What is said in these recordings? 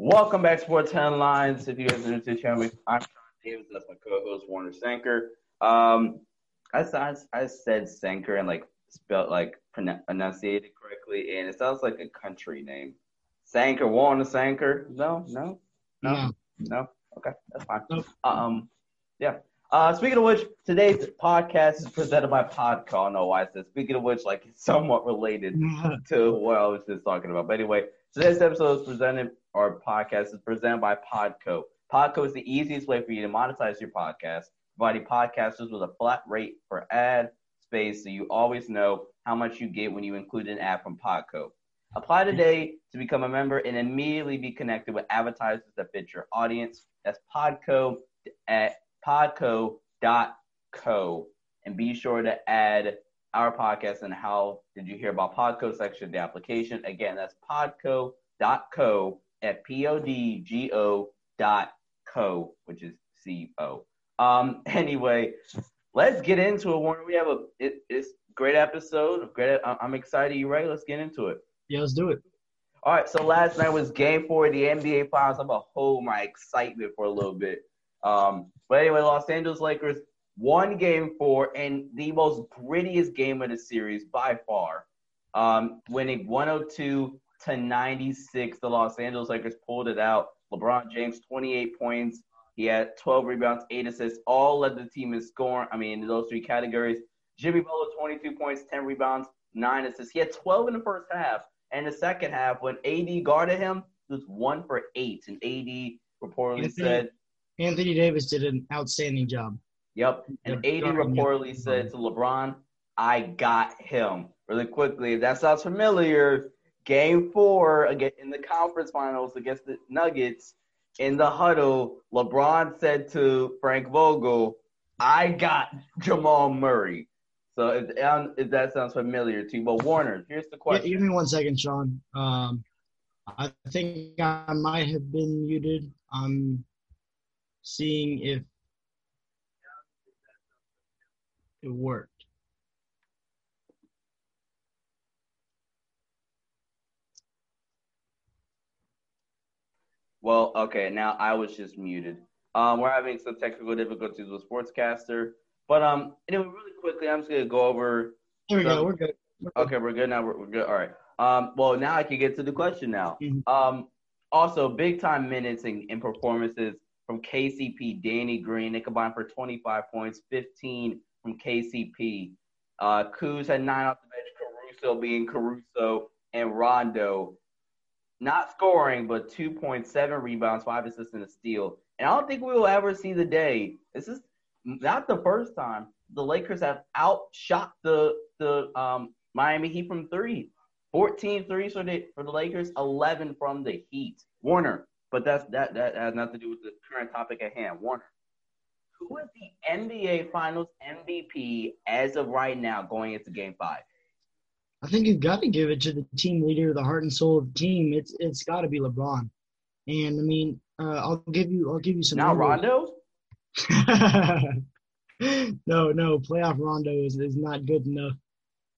Welcome back, to Sports Headlines. If you guys are new to the channel, I'm Sean Davis. That's my co-host Warner Sanker. Um, I, I, I said Sanker and like spelled like enunciated correctly, and it sounds like a country name. Sanker, Warner Sanker. No, no, no, no. no? Okay, that's fine. Nope. Um, yeah. Uh, speaking of which, today's podcast is presented by Podco. I don't know why I said speaking of which, like it's somewhat related to what I was just talking about. But anyway, today's episode is presented, or podcast is presented by Podco. Podco is the easiest way for you to monetize your podcast, providing podcasters with a flat rate for ad space so you always know how much you get when you include an ad from Podco. Apply today to become a member and immediately be connected with advertisers that fit your audience. That's Podco at podco.co. And be sure to add our podcast and how did you hear about Podco section of the application. Again, that's podco.co at P-O-D-G-O dot co, which is C-O. Um, anyway, let's get into it, Warner. We have a it, it's great episode. Great. I'm excited. You ready? Let's get into it. Yeah, let's do it. All right. So last night was Game Four of the NBA Finals. I'm gonna hold my excitement for a little bit. Um, but anyway, Los Angeles Lakers won game four and the most grittiest game of the series by far. Um, winning 102 to 96, the Los Angeles Lakers pulled it out. LeBron James, 28 points. He had 12 rebounds, 8 assists, all led the team in scoring. I mean, in those three categories. Jimmy Butler, 22 points, 10 rebounds, 9 assists. He had 12 in the first half. And the second half, when AD guarded him, it was 1 for 8. And AD reportedly Anthony, said Anthony Davis did an outstanding job. Yep. And AD reportedly said to LeBron, I got him. Really quickly, if that sounds familiar, game four again in the conference finals against the Nuggets, in the huddle, LeBron said to Frank Vogel, I got Jamal Murray. So if, um, if that sounds familiar to you, but Warner, here's the question. Give me one second, Sean. Um, I think I might have been muted. I'm seeing if it worked. Well, okay, now I was just muted. Um, we're having some technical difficulties with Sportscaster, but um, anyway, really quickly, I'm just gonna go over. Here we some... go. We're good. we're good. Okay, we're good now. We're, we're, good. All right. Um, well, now I can get to the question now. Mm-hmm. Um, also, big time minutes and, and performances from KCP, Danny Green. They combined for 25 points, 15 from KCP. Uh, Kuz had nine off the bench, Caruso being Caruso, and Rondo not scoring, but 2.7 rebounds, five assists, and a steal. And I don't think we will ever see the day. This is not the first time the Lakers have outshot the the um, Miami Heat from three. 14 threes for the for the Lakers, 11 from the Heat. Warner, but that's that that has nothing to do with the current topic at hand. Warner, who is the NBA Finals MVP as of right now going into Game Five? I think you've got to give it to the team leader, the heart and soul of the team. It's it's got to be LeBron. And I mean, uh, I'll give you I'll give you some. Now Rondo. no, no, playoff Rondo is, is not good enough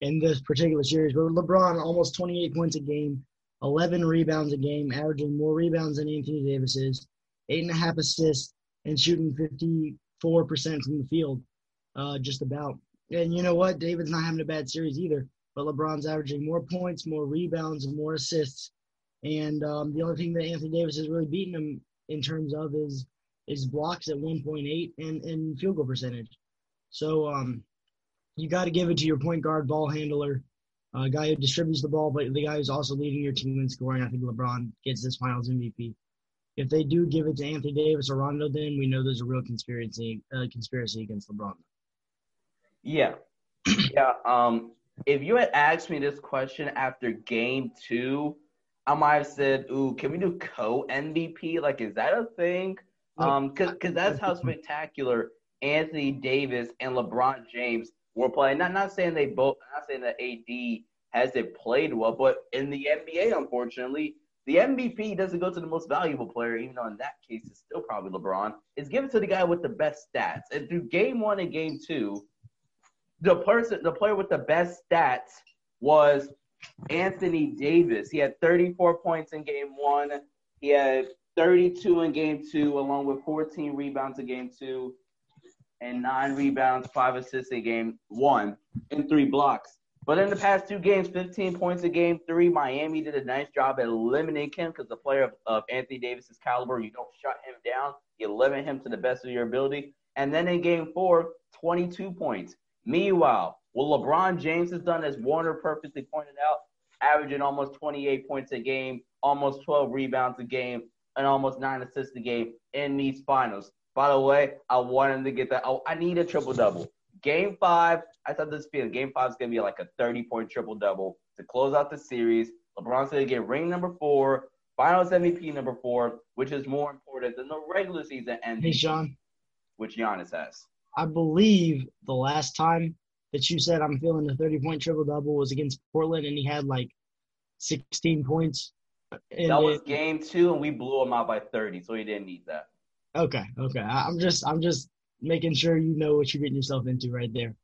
in this particular series. But LeBron, almost 28 points a game, 11 rebounds a game, averaging more rebounds than Anthony Davis is, eight and a half assists, and shooting 54% from the field, uh, just about. And you know what? David's not having a bad series either, but LeBron's averaging more points, more rebounds, and more assists. And um, the only thing that Anthony Davis has really beaten him in terms of is is blocks at 1.8 and, and field goal percentage. So um, you got to give it to your point guard, ball handler, a guy who distributes the ball, but the guy who's also leading your team in scoring. I think LeBron gets this Finals MVP. If they do give it to Anthony Davis or Rondo, then we know there's a real conspiracy uh, conspiracy against LeBron. Yeah, yeah. Um, if you had asked me this question after Game Two, I might have said, "Ooh, can we do co MVP? Like, is that a thing?" Um, because because that's how spectacular Anthony Davis and LeBron James were playing. Not not saying they both. Not saying that AD hasn't played well, but in the NBA, unfortunately, the MVP doesn't go to the most valuable player, even though in that case it's still probably LeBron. It's given to the guy with the best stats. And through game one and game two, the person, the player with the best stats was Anthony Davis. He had 34 points in game one, He had 32 in game two, along with 14 rebounds in game two, and nine rebounds, five assists in game one, and three blocks. But in the past two games, 15 points in game three, Miami did a nice job at eliminating him because the player of, of Anthony Davis's caliber, you don't shut him down. You limit him to the best of your ability. And then in game four, 22 points. Meanwhile, what LeBron James has done, as Warner perfectly pointed out, averaging almost 28 points a game, almost 12 rebounds a game, and almost nine assists a game in these finals. By the way, I want him to get that. Oh, I need a triple double. Game five, I thought this feeling. Game five is gonna be like a 30 point triple double to close out the series. LeBron's gonna get ring number four, Finals MVP number four, which is more important than the regular season MVP, Hey, Sean, which Giannis has. I believe the last time that you said I'm feeling a 30 point triple double was against Portland, and he had like 16 points. That was it- game two, and we blew him out by 30, so he didn't need that. Okay, okay. I'm just I'm just making sure you know what you're getting yourself into right there.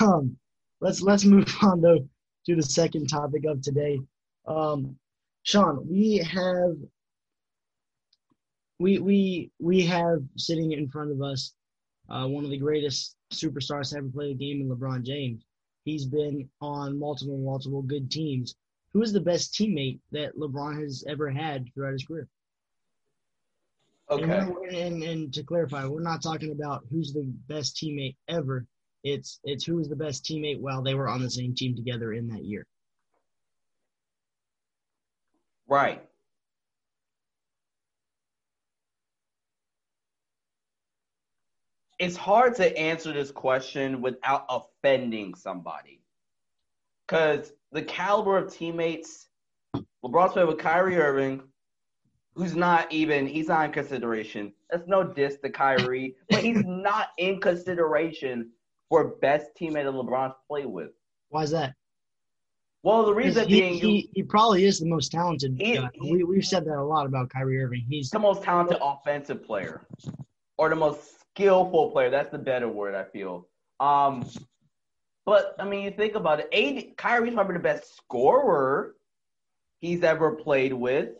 Um, let's let's move on though to the second topic of today. Um, Sean, we have we we we have sitting in front of us uh, one of the greatest superstars to ever play the game in LeBron James. He's been on multiple multiple good teams. Who is the best teammate that LeBron has ever had throughout his career? And, Okay. we're- and, and to clarify, we're not talking about who's the best teammate ever. It's it's who was the best teammate while they were on the same team together in that year. Right. It's hard to answer this question without offending somebody. Because the caliber of teammates, LeBron's played with Kyrie Irving, who's not even, he's not in consideration. That's no diss to Kyrie, but he's not in consideration for best teammate that LeBron's played with. Why is that? Well, the reason He, being, he, he probably is the most talented He- guy. he- we, we've said that a lot about Kyrie Irving. He's the most talented offensive player or the most skillful player. That's the better word, I feel. Um, but I mean, you think about it. AD, Kyrie's probably the best scorer he's ever played with.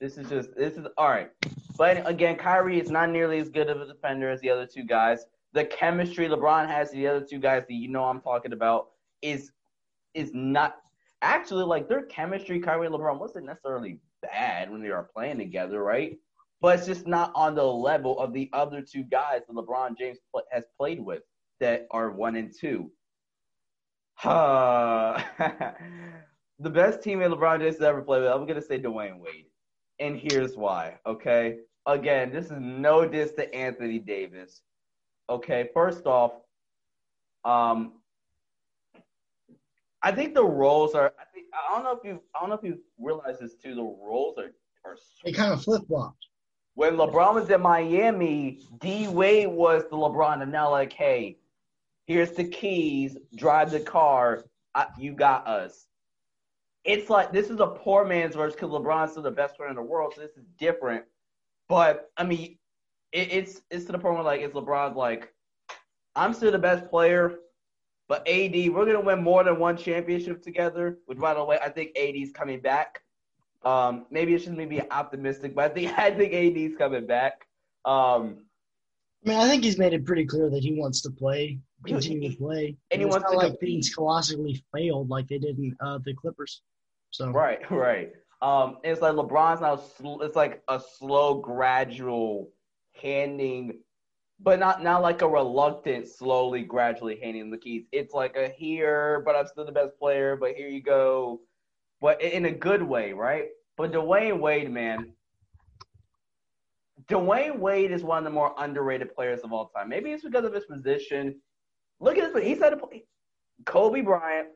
This is just this is all right. But again, Kyrie is not nearly as good of a defender as the other two guys. The chemistry LeBron has to the other two guys that you know I'm talking about is is not actually like their chemistry, Kyrie and LeBron, wasn't necessarily bad when they were playing together, right? But it's just not on the level of the other two guys that LeBron James has played with that are one and two. Uh, the best teammate LeBron James has ever played with, I'm gonna say Dwyane Wade, and here's why. Okay, again, this is no diss to Anthony Davis. Okay, first off, um, I think the roles are. I think I don't know if you. I don't know if you realize this too. The roles are are. they kind of flip flopped. When LeBron was in Miami, D Wade was the LeBron, and now like, hey, here's the keys. Drive the car. I, you got us. It's like this is a poor man's verse because LeBron's still the best player in the world, so this is different. But I mean, it, it's it's to the point where like it's LeBron's like, I'm still the best player, but AD, we're gonna win more than one championship together. Which, by the way, I think AD's coming back. Um, maybe just me being optimistic, but I think I think AD's coming back. Um, I mean, I think he's made it pretty clear that he wants to play, continue to play, And he it's wants not to like compete. things colossally failed like they did in uh, the Clippers. So right, right. Um, it's like LeBron's now. Sl- it's like a slow, gradual handing, but not not like a reluctant, slowly, gradually handing the keys. It's like a here, but I'm still the best player. But here you go, but in a good way, right? But Dwyane Wade, man, Dwyane Wade is one of the more underrated players of all time. Maybe it's because of his position. Look at this. He's had a Kobe Bryant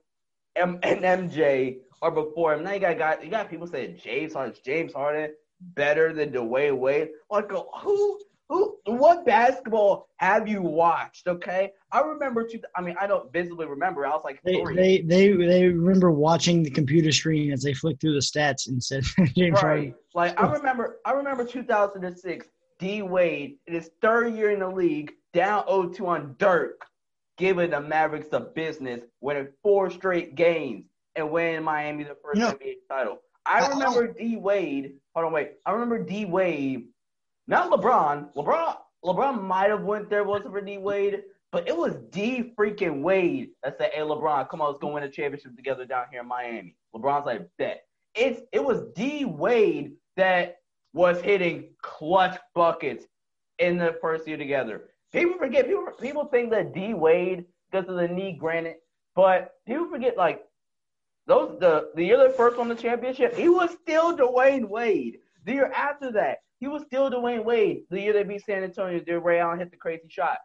and, and MJ are before him. Now you got, got you got people saying James Harden, James Harden better than Dwyane Wade. Like who who what basketball have you watched? Okay, I remember. Two, I mean, I don't visibly remember. I was like they, three. they they they remember watching the computer screen as they flick through the stats and said James Harden. Right. Like I remember I remember 2006, D Wade in his third year in the league, down 0-2 on Dirk, giving the Mavericks the business, winning four straight games. and winning Miami the first You know- NBA title. I I- remember D Wade. Hold on, wait. I remember D Wade, not LeBron. LeBron, LeBron might have went there wasn't for D Wade, but it was D freaking Wade that said, "Hey, LeBron, come on, let's go win a championship together down here in Miami." LeBron's like, "Bet." It's it was D Wade that was hitting clutch buckets in the first year together. People forget. People people think that D Wade because of the knee, granted, but people forget like those the the year they first won the championship, he was still Dwyane Wade. The year after that, he was still Dwyane Wade. The year they beat San Antonio, year Ray Allen hit the crazy shot.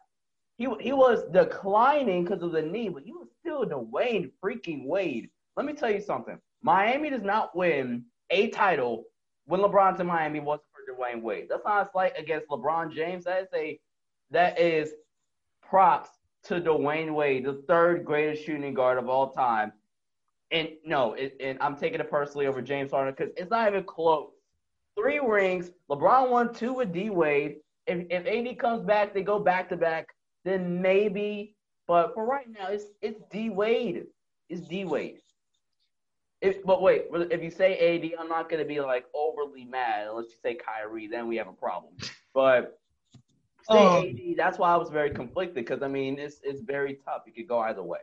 He he was declining because of the knee, but he was still Dwyane freaking Wade. Let me tell you something. Miami does not win a title when LeBron's in Miami wasn't for Dwyane Wade. That's not a slight against LeBron James. That is a that is props to Dwyane Wade, the third greatest shooting guard of all time. And no, it, and I'm taking it personally over James Harden because it's not even close. Three rings. LeBron won two with D Wade. If if AD comes back, they go back to back. Then maybe. But for right now, it's it's D Wade. It's D Wade. If, but wait, if you say AD, I'm not gonna be like overly mad unless you say Kyrie. Then we have a problem. But say Um, AD. That's why I was very conflicted because I mean it's it's very tough. You could go either way.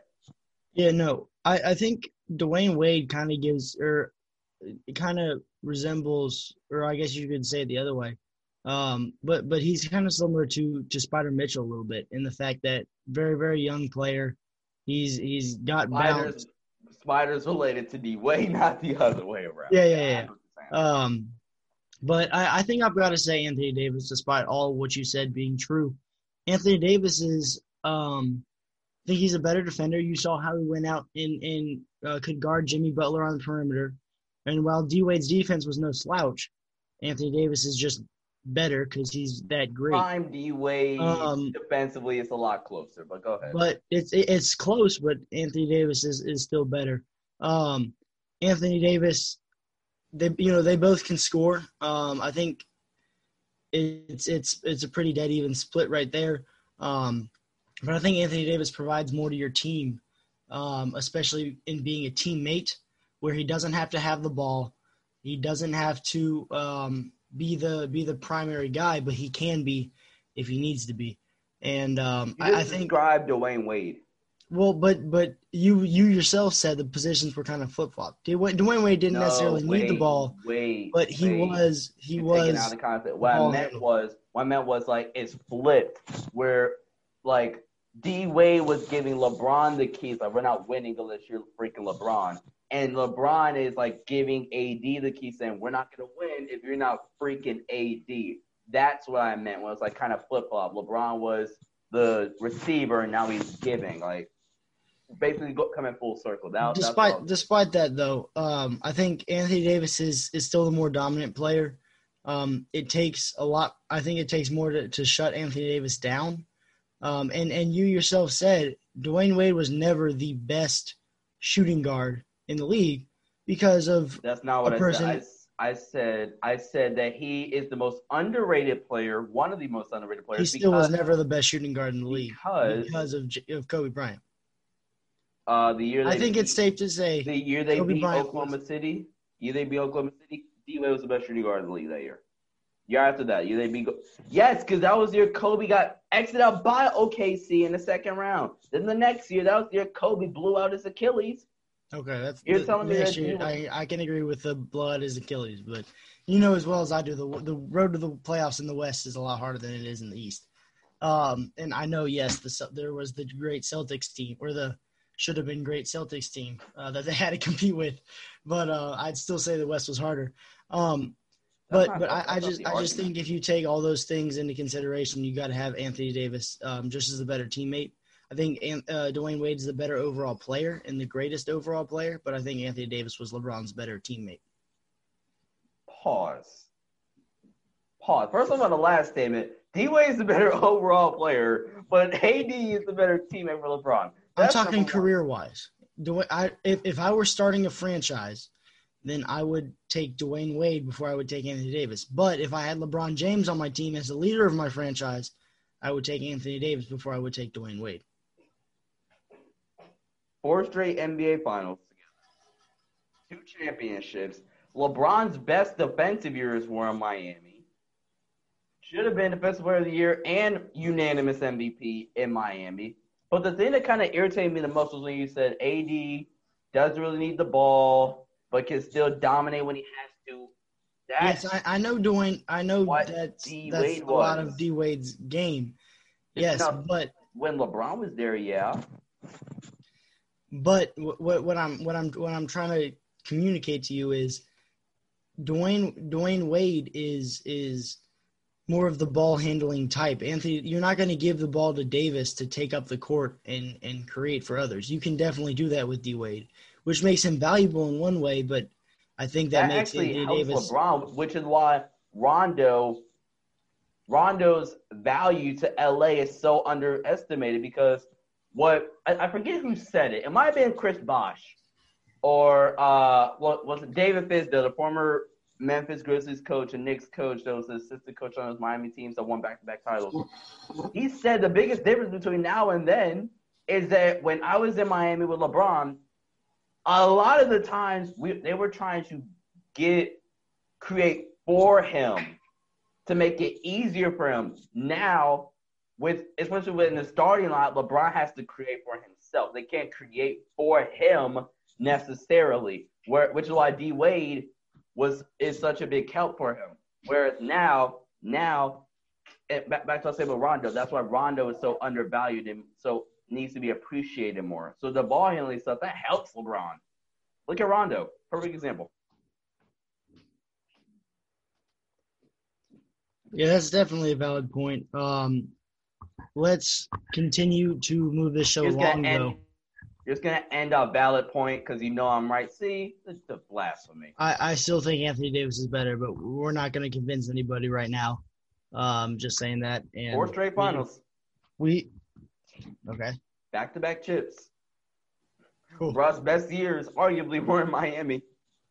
Yeah, no, I, I think Dwyane Wade kind of gives, or it kind of resembles, or I guess you could say it the other way. Um, but but he's kind of similar to to Spida Mitchell a little bit in the fact that very very young player. He's he's got. Spiders, spiders related to D Way, not the other way around. Yeah, yeah, yeah. know what you're saying. Um, but I, I think I've got to say Anthony Davis, despite all what you said being true. Anthony Davis is, um, I think he's a better defender. You saw how he went out and, and uh, could guard Jimmy Butler on the perimeter. And while D Wade's defense was no slouch, Anthony Davis is just better because he's that great. Prime D Wade Um, defensively is a lot closer, but go ahead. But it's it's close. But Anthony Davis is, is still better. Um, Anthony Davis, they you know they both can score. Um, I think it's it's it's a pretty dead even split right there. Um, but I think Anthony Davis provides more to your team, um, especially in being a teammate, where he doesn't have to have the ball, he doesn't have to um, be the be the primary guy, but he can be if he needs to be. And um, I, I think described Dwyane Wade. well, but but you you yourself said the positions were kind of flip flop. Dwyane, Dwyane Wade didn't No, necessarily need the ball, Wade, but he was he You're taking out was the concept. What I meant was what I meant was like it's flipped where like D Wade was giving LeBron the keys. Like we're not winning unless you're freaking LeBron. And LeBron is like giving AD the key, saying we're not gonna win if you're not freaking AD. That's what I meant. When it was like kind of flip flop. LeBron was the receiver, and now he's giving. Like basically go, coming full circle. That, despite despite that though, um, I think Anthony Davis is is still the more dominant player. Um, it takes a lot. I think it takes more to, to shut Anthony Davis down. Um, and and you yourself said Dwyane Wade was never the best shooting guard in the league because of That's not what I person- said. I, I said I said that he is the most underrated player, one of the most underrated players. he still was never the best shooting guard in the league because because of of Kobe Bryant. uh, the year I think it's safe to say the year they Kobe beat Bryant Oklahoma was- City. Year they beat Oklahoma City. D Wade was the best shooting guard in the league that year. Year after that, year they beat. Yes, because that was year Kobe got exited out by OKC in the second round. Then the next year, that was year Kobe blew out his Achilles. Okay, that's You're the- telling me that year, I, I can agree with the blood is Achilles, but you know as well as I do the the road to the playoffs in the West is a lot harder than it is in the East. Um, and I know yes, the there was the great Celtics team or the should have been great Celtics team uh, that they had to compete with, but uh, I'd still say the West was harder. Um, but not- but I, I just I just think if you take all those things into consideration, you got to have Anthony Davis um, just as a better teammate. I think uh, Dwyane Wade's the better overall player and the greatest overall player, but I think Anthony Davis was LeBron's better teammate. Pause. Pause. First off, on the last statement, D Wade is the better overall player, but AD is the better teammate for LeBron. I'm talking career wise. I if, if I were starting a franchise, then I would take Dwyane Wade before I would take Anthony Davis. But if I had LeBron James on my team as the leader of my franchise, I would take Anthony Davis before I would take Dwyane Wade. Four straight NBA finals. two championships. LeBron's best defensive years were in Miami. Should have been defensive player of the year and unanimous MVP in Miami. But the thing that kind of irritated me the most was when you said AD doesn't really need the ball, but can still dominate when he has to. That's yes, I, I know Dwyane. I know that's D. that's Wade a lot of D Wade's game. Yes, No. but when LeBron was there, yeah. But what, what what I'm what I'm what I'm trying to communicate to you is Dwyane Dwyane Wade is is more of the ball handling type. Anthony, you're not going to give the ball to Davis to take up the court and and create for others. You can definitely do that with D Wade, which makes him valuable in one way, but I think that, That, makes actually Anthony Davis LeBron, which is why Rondo, Rondo's value to LA is so underestimated because what I, I forget who said it. It might have been Chris Bosh or uh, what was it? David Fizdale, the former Memphis Grizzlies coach and Knicks coach that was the assistant coach on those Miami teams that won back-to-back titles. He said the biggest difference between now and then is that when I was in Miami with LeBron, a lot of the times we they were trying to get create for him to make it easier for him. Now, with especially with in the starting line, LeBron has to create for himself. They can't create for him necessarily. Where which is why D Wade was is such a big help for him. Whereas now, now and back, back to what I said with Rondo, that's why Rondo is so undervalued and so needs to be appreciated more. So the ball handling stuff that helps LeBron. Look at Rondo, perfect example. Yeah, that's definitely a valid point. Um, let's continue to move this show Just along, gonna end. though. Just gonna end our valid point because you know I'm right. See, it's the blasphemy. I, I still think Anthony Davis is better, but we're not going to convince anybody right now. Um, just saying that. And Four straight we- finals, We, okay. back to back chips. Cool. Russ' best years arguably were in Miami.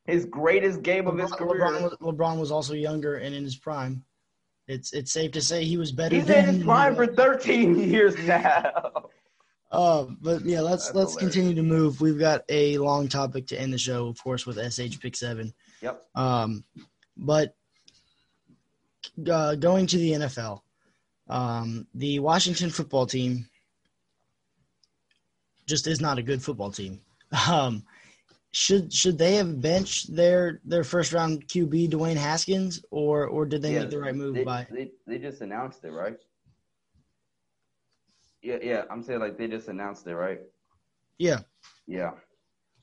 His greatest game of his LeBron, career. LeBron, was, LeBron was also younger and in his prime. It's it's safe to say he was better. He's than in his prime for 13 years now. Uh, but yeah, let's That's let's hilarious. continue to move. We've got a long topic to end the show, of course, with SH Pick Seven. Yep. Um, but uh, going to the NFL, um, the Washington football team just is not a good football team. Um, should should they have benched their their first round QB Dwayne Haskins, or or did they Yeah, make the right move They, by? they, they just announced it, right? Yeah, yeah. I'm saying like they just announced it, right? Yeah, Yeah.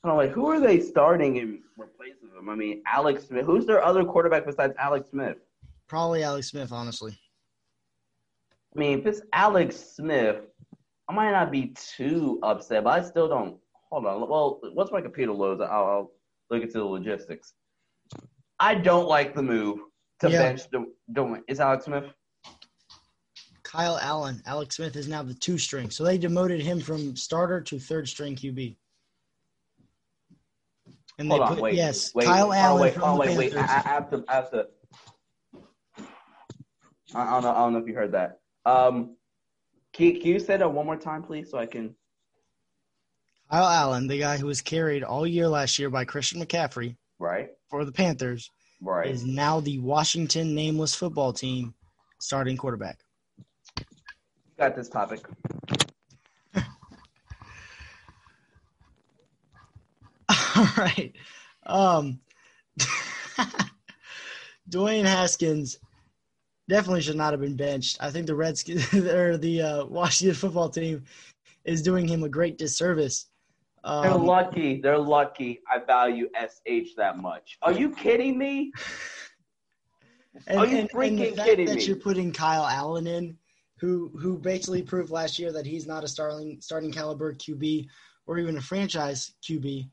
I'm like, who are they starting in replace of him? I mean, Alex Smith. Who's their other quarterback besides Alex Smith? probably Alex Smith, honestly. I mean, if it's Alex Smith, I might not be too upset, but I still don't. Hold on. Well, once my computer loads, I'll, I'll look into the logistics. I don't like the move to Yeah. bench the. Don't. Is Alex Smith? Kyle Allen. Alex Smith is now the two string. So they demoted him from starter to third string QB. And Hold they on. put Wait. yes, wait, Kyle oh, Allen wait, from oh, wait, wait. I, I have to. I have to. I, I don't know. I don't know if you heard that. Um, can, can you say that one more time, please, so I can? Kyle Allen, the guy who was carried all year last year by Christian McCaffrey Right. for the Panthers, Right. is now the Washington nameless football team starting quarterback. Got this topic. All right. Um, Dwayne Haskins definitely should not have been benched. I think the Redskins or the uh, Washington football team is doing him a great disservice. They're Um, lucky. They're lucky. I value SH that much. Are you kidding me? and, Are you and- and the freaking fact kidding that me? you're putting Kyle Allen in, who who basically proved last year that he's not a starting starting caliber QB or even a franchise QB,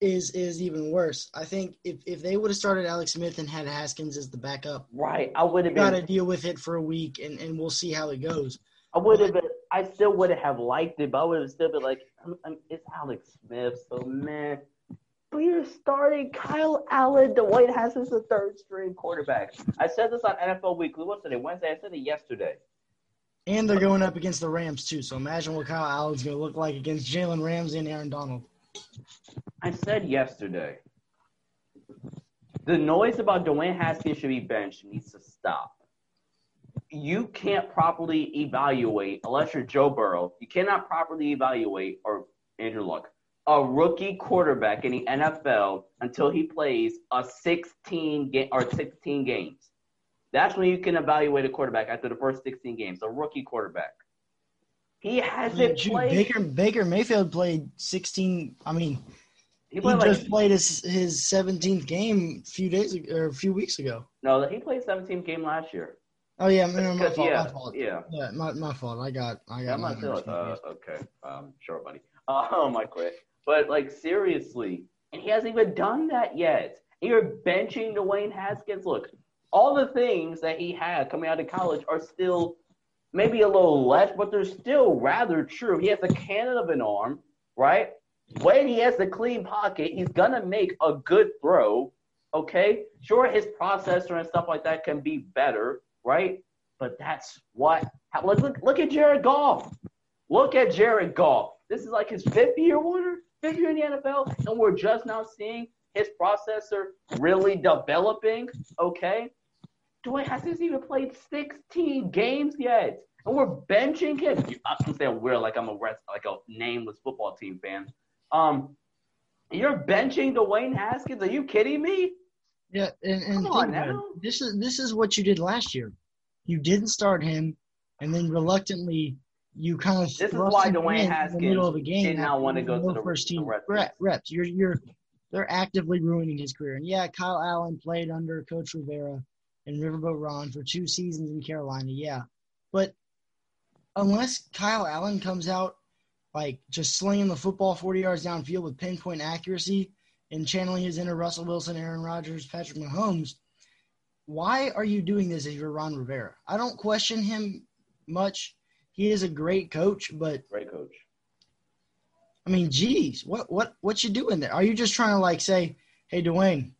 is is even worse. I think if if they would have started Alex Smith and had Haskins as the backup. Right. I would have got to deal with it for a week and, and we'll see how it goes. I would have been. I still wouldn't have liked it, but I would have still been like, I'm, I'm, it's Alex Smith, so man. But you're starting Kyle Allen. The White House is the third string quarterback. I said this on NFL Weekly. What's today? Wednesday. I said it yesterday. And they're going up against the Rams too. So imagine what Kyle Allen's going to look like against Jalen Ramsey and Aaron Donald. I said yesterday, the noise about Dwayne Haskins should be benched needs to stop. You can't properly evaluate, unless you're Joe Burrow, you cannot properly evaluate, or Andrew Luck, a rookie quarterback in the NFL until he plays a 16 game or 16 games. That's when you can evaluate a quarterback after the first 16 games, a rookie quarterback. He hasn't Shoot, played. Baker Baker Mayfield played 16. I mean, he he just like played his his 17th game a few days or a few weeks ago. no, he played 17 game last year. Oh yeah, no, my fault. yeah, my fault. yeah. Yeah, my, my fault. I got I got I'm my not feeling. Uh, okay, um, sure, buddy. Um, I quit. But like seriously, and he hasn't even done that yet. And you're benching Dwayne Haskins. Look, all the things that he had coming out of college are still maybe a little less, but they're still rather true. He has a cannon of an arm, right? When he has the clean pocket, he's gonna make a good throw. Okay, sure, his processor and stuff like that can be better, right? But that's what. Look, look, look at Jared Goff. Look at Jared Goff. This is like his fifth year, Warner, fifth year in the NFL, and we're just now seeing his processor really developing. Okay, Dwayne hasn't even played 16 games yet, and we're benching him. I'm saying we're like I'm a rest, like a nameless football team fan. Um, you're benching Dwayne Haskins? Are you kidding me? Yeah, and, and on this is this is what you did last year. You didn't start him, and then reluctantly you kind of This is why Dwayne in in the middle of a game. did not want to go to the- first team re- reps. You're you're they're actively ruining his career. And yeah, Kyle Allen played under Coach Rivera and Riverboat Ron for two seasons in Carolina. Yeah, but unless Kyle Allen comes out like just slinging the football 40 yards downfield with pinpoint accuracy and channeling his inner Russell Wilson, Aaron Rodgers, Patrick Mahomes, why are you doing this if you're Ron Rivera? I don't question him much. He is a great coach, but Great coach. I mean, geez, what what what you doing there? Are you just trying to like say, "Hey, Dwayne,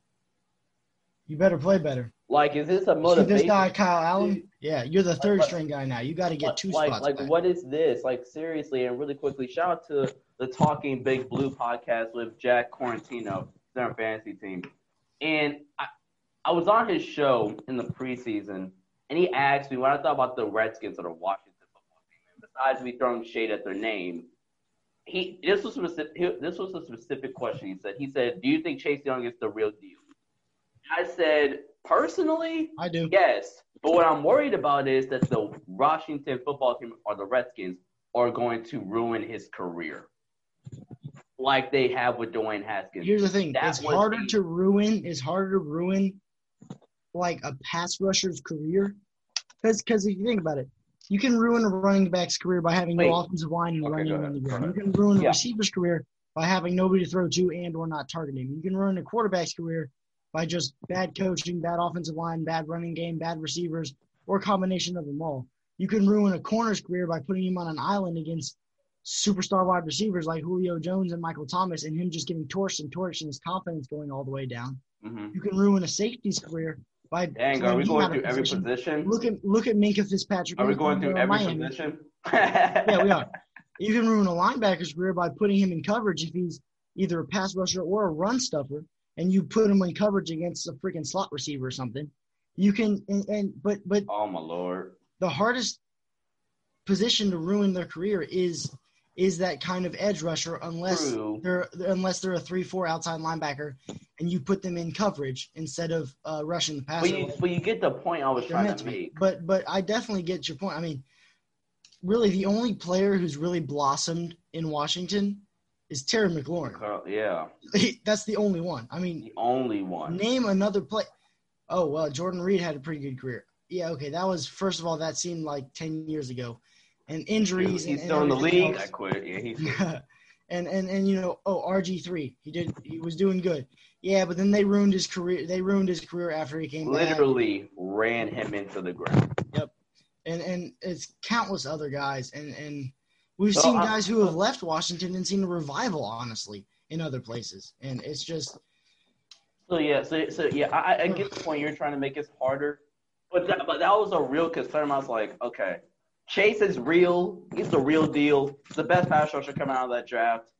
you better play better"? Like, is this a See motivation? this guy, Kyle Allen. Yeah, you're the third Like- string guy now. You got to get two like, spots like back. what is this? Like seriously, and really quickly, shout out to the Talking Big Blue podcast with Jack Quarantino, their fantasy team. And I, I was on his show in the preseason, and he asked me what I thought about the Redskins or the Washington football team. And besides me throwing shade at their name, he this was specific. This was a specific question. He said, he said, "Do you think Chase Young is the real deal?" I said, personally, I do. Yes, but what I'm worried about is that the Washington football team or the Redskins are going to ruin his career, like they have with Dwayne Haskins. Here's the thing: That it's harder to ruin. It's harder to ruin like a pass rusher's career, because because if you think about it, you can ruin a running back's career by having Wait. no offensive line and Okay, running on the ground. You can ruin a Yeah. receiver's career by having nobody to throw to and or not targeting. You can ruin a quarterback's career by just bad coaching, bad offensive line, bad running game, bad receivers, or a combination of them all. You can ruin a corner's career by putting him on an island against superstar wide receivers like Julio Jones and Michael Thomas, and him just getting torched and torched and his confidence going all the way down. Mhm. You can ruin a safety's career by Dang, are we going through every position. position? Look at look at Minkah Fitzpatrick. Are we going through every Miami. position? Yeah, we are. You can ruin a linebacker's career by putting him in coverage if he's either a pass rusher or a run stuffer, and you put him in coverage against a freaking slot receiver or something. You can and, and but but Oh my lord! the hardest position to ruin their career is is that kind of edge rusher unless True. they're unless they're a three four outside linebacker and you put them in coverage instead of uh, rushing the passer. But you, but you get the point I was They're trying to be. make. But but I definitely get your point. I mean, really, the only player who's really blossomed in Washington is Terry McLaurin. Carl- Yeah, That's the only one. I mean, the only one. name another play. Oh well, Jordan Reed had a pretty good career. Yeah, okay, that was first of all that seemed like ten years ago, and injuries. He's and, still in the league. else. I quit. Yeah, he's and and and you know, oh RG three, he did he was doing good. Yeah, but then they ruined his career. They ruined his career after he came back. literally ran him into the ground. Yep, and and it's countless other guys and and we've So, seen uh, guys who have left Washington and seen a revival honestly in other places and it's just So yeah, so so yeah, I, I get the point you're trying to make. It's harder, but that, but that was a real concern. I was like, okay, Chase is real. He's the real deal. He's the best pass rusher coming out of that draft.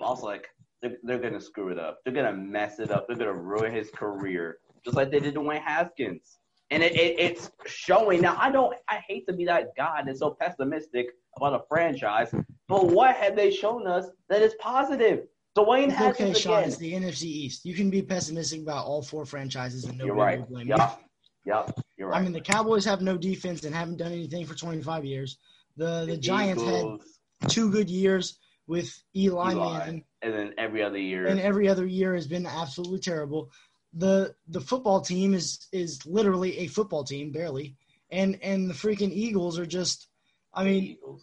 I was like, they're, they're gonna screw it up. They're gonna mess it up. They're gonna ruin his career, just like they did to Wayne Haskins. And it, it, it's showing now. I don't. I hate to be that guy that's so pessimistic about a franchise, but what have they shown us that is positive? Dwayne It's okay, Sean. again. It's the NFC East. You can be pessimistic about all four franchises, and nobody right. will blame you. Yep. Yep. You're right. I mean, the Cowboys have no defense and haven't done anything for 25 years. The the Giants had two good years with Eli, Eli, Manning, and then every other year. and every other year has been absolutely terrible. The the football team is is literally a football team, barely, and and the freaking Eagles are just. I mean, Eagles.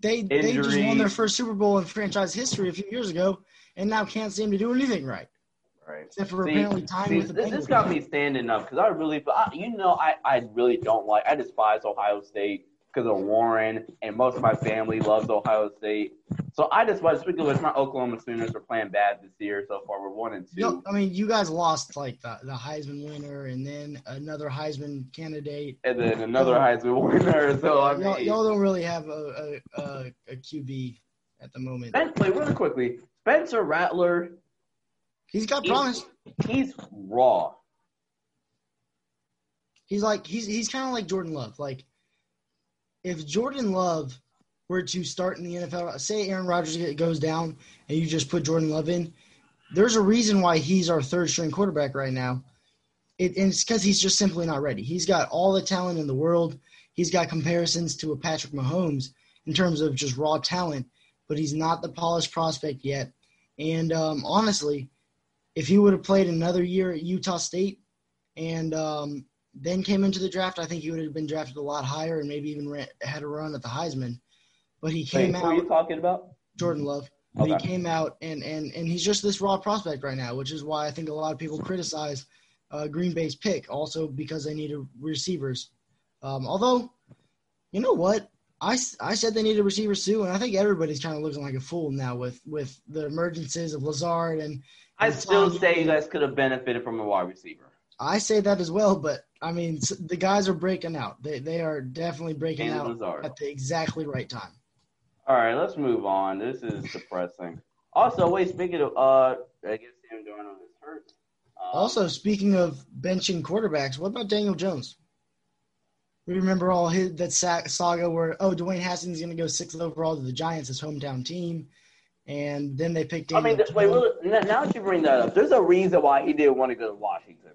they they just won their first Super Bowl in franchise history a few years ago, and now can't seem to do anything right, Right. except for See, apparently tying see, with the this, this got me standing up because I really, I, you know, I, I really don't like. I despise Ohio State because of Warren, and most of my family loves Ohio State. So I just despise. Speaking of which, my Oklahoma Sooners are playing bad this year so far. We're one and two. Yo, I mean, you guys lost like the, the Heisman winner and then another Heisman candidate. and then another um, Heisman winner. So I y'all, y'all don't really have a, a, a, a QB at the moment. Wait, really quickly, Spencer Rattler, He's got he- promise. he's raw. He's like he's he's kind of like Jordan Love. Like if Jordan Love were to start in the NFL, say Aaron Rodgers goes down and you just put Jordan Love in, there's a reason why he's our third string quarterback right now. It, and it's because he's just simply not ready. He's got all the talent in the world. He's got comparisons to a Patrick Mahomes in terms of just raw talent, but he's not the polished prospect yet. And um, honestly, if he would have played another year at Utah State and um, then came into the draft, I think he would have been drafted a lot higher and maybe even ran, had a run at the Heisman. But he came Wait, came who are you talking about? Jordan Love. But Okay. he came out and, and, and he's just this raw prospect right now, which is why I think a lot of people criticize uh, Green Bay's pick, also because they needed receivers. Um, although, you know what? I, I said they needed receivers too, and I think everybody's kind of looking like a fool now with, with the emergencies of Lazard. And I still Tom- say you guys could have benefited from a wide receiver. I say that as well, but I mean, the guys are breaking out. They, they are definitely breaking And out Lazard. at the exactly right time. All right, let's move on. This is depressing. Also, wait, speaking of, uh, I guess Sam Darnold is hurt. Um, Also, speaking of benching quarterbacks, what about Daniel Jones? We remember all his that saga where oh Dwayne Haskins is going to go sixth overall to the Giants, his hometown team, and then they picked Daniel I mean, Jones. wait, now that you bring that up, there's a reason why he didn't want to go to Washington.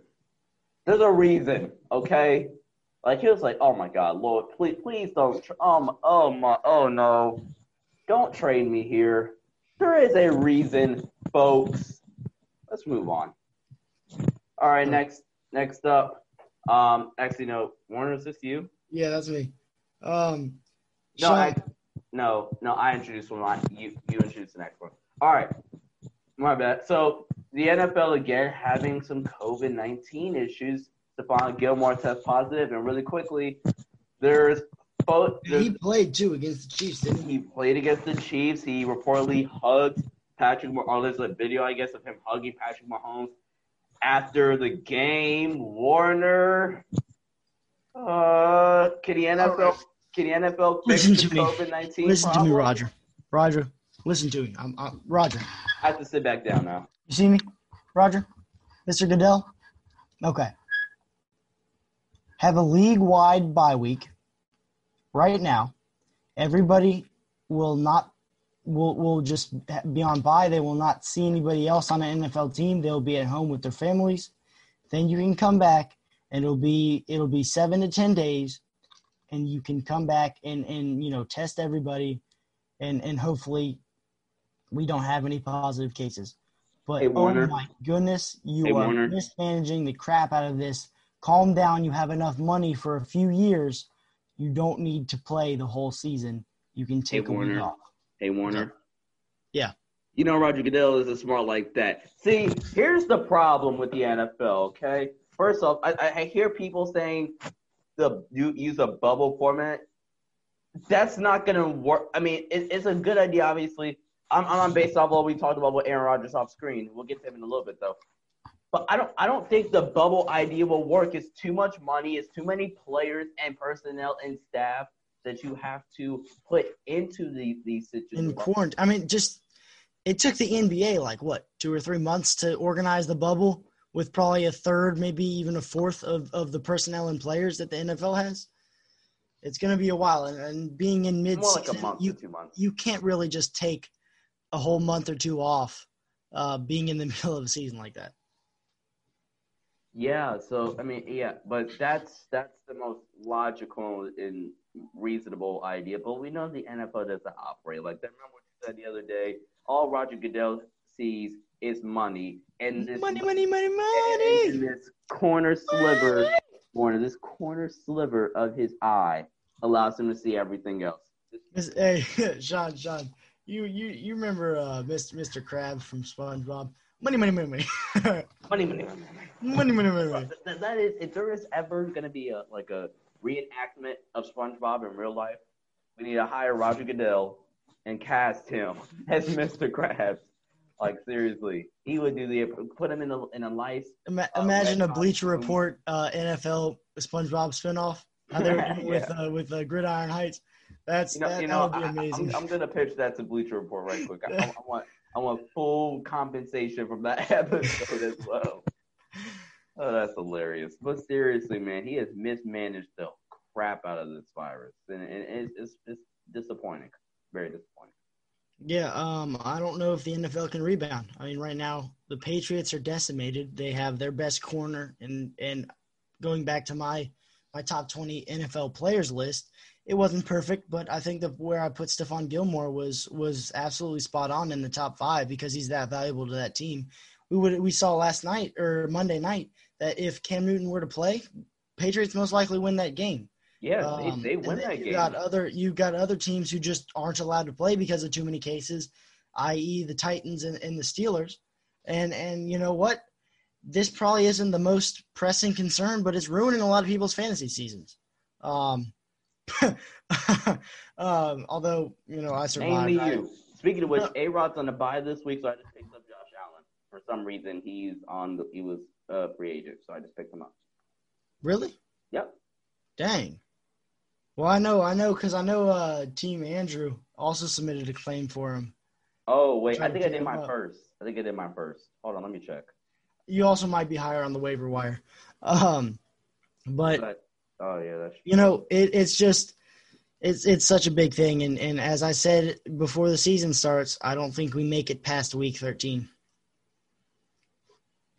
There's a reason, okay? Like he was like, "Oh my God, Lord, please, please don't, tr- um, oh my, oh no, don't trade me here." There is a reason, folks. Let's move on. All right, next, next up, um, actually, no, Warner, is this you? yeah, that's me. Um, No, Sean, I, no, no. I introduced one. You, you introduced the next one. All right, my bad. So the NFL again having some COVID nineteen issues. Stephon Gilmore test positive, and really quickly, there's both. he played too against the Chiefs, didn't he? He played against the Chiefs. He reportedly hugged Patrick. Mah- Or there's a video, I guess, of him hugging Patrick Mahomes after the game. Warner, uh, can the NFL? right. Can the NFL fix Listen to me. COVID nineteen Listen to me. Roger. Roger, listen to me. I'm, I'm Roger. I have to sit back down now. You see me, Roger? Mr. Goodell? Okay. Have a league wide bye week right now. Everybody will not will will just be on bye. They will not see anybody else on an NFL team. They'll be at home with their families. Then you can come back and it'll be it'll be seven to ten days and you can come back and, and you know test everybody and, and hopefully we don't have any positive cases. But Hey, oh my goodness, you Hey, are Warner. mismanaging the crap out of this. Calm down. You have enough money for a few years. You don't need to play the whole season. You can take a week Warner. off. Hey Warner. Yeah. You know Roger Goodell isn't smart like that. See, here's the problem with the NFL. Okay, first off, I, I hear people saying the you use a bubble format. That's not gonna work. I mean, it, it's a good idea, obviously. I'm, I'm based off what we talked about with Aaron Rodgers off screen. We'll get to him in a little bit though. But I don't I don't think the bubble idea will work. It's too much money. It's too many players and personnel and staff that you have to put into the, these situations. in quarantine. I mean, just it took the NBA like what two or three months to organize the bubble with probably a third, maybe even a fourth of, of the personnel and players that the NFL has. It's going to be a while, and, and being in mid More like a month you to two months. you can't really just take a whole month or two off, uh, being in the middle of a season like that. Yeah, so I mean, yeah, but that's that's the most logical and reasonable idea. But we know the NFL doesn't operate like that. Remember what you said the other day? All Roger Goodell sees is money, and this Money, money, money, money. and money. this corner sliver, one this corner sliver of his eye allows him to see everything else. Hey, Sean, Sean, you you you remember uh, Mr. Mr. Krabs from SpongeBob? Money, money, money, money, Money, money, money. money, money, money, money. That, that is, if there is ever going to be a like a reenactment of SpongeBob in real life, we need to hire Roger Goodell and cast him as Mr. Krabs. Like seriously, he would do the put him in a in a nice. Ima- Uh, imagine a Bleacher costume. Report uh, NFL SpongeBob spinoff. How they were doing with uh, with uh, Gridiron Heights. That's You know, that, you know, I, be amazing. I, am gonna pitch that to Bleacher Report right quick. I, I want I want full compensation from that episode as well. Oh, that's hilarious. But seriously, man, he has mismanaged the crap out of this virus, and, and it's, it's it's disappointing. Very disappointing. Yeah, um, I don't know if the NFL can rebound. I mean, right now the Patriots are decimated. They have their best corner, and and going back to my my top twenty NFL players list, it wasn't perfect, but I think that where I put Stephon Gilmore was was absolutely spot on in the top five because he's that valuable to that team. We would we saw last night or Monday night that if Cam Newton were to play, Patriots most likely win that game. Yeah, Um, they, they win that you game. Got other you got other teams who just aren't allowed to play because of too many cases, i.e. the Titans and, and the Steelers. And and you know what? This probably isn't the most pressing concern, but it's ruining a lot of people's fantasy seasons. Um, um although you know I survived. Mainly I- you. Speaking of which. A Rod's on the bye this week, so I just picked up Josh Allen. For some reason, he's on the he was a free agent, so I just picked him up. really? Yep. Dang. Well, I know, I know, because I know uh, Team Andrew also submitted a claim for him. Oh wait, I think I did my up. first. I think I did my first. Hold on, let me check. You also might be higher on the waiver wire. Um, but But, oh yeah, that's you know, it, it's just it's it's such a big thing, and and as I said before the season starts, I don't think we make it past week thirteen.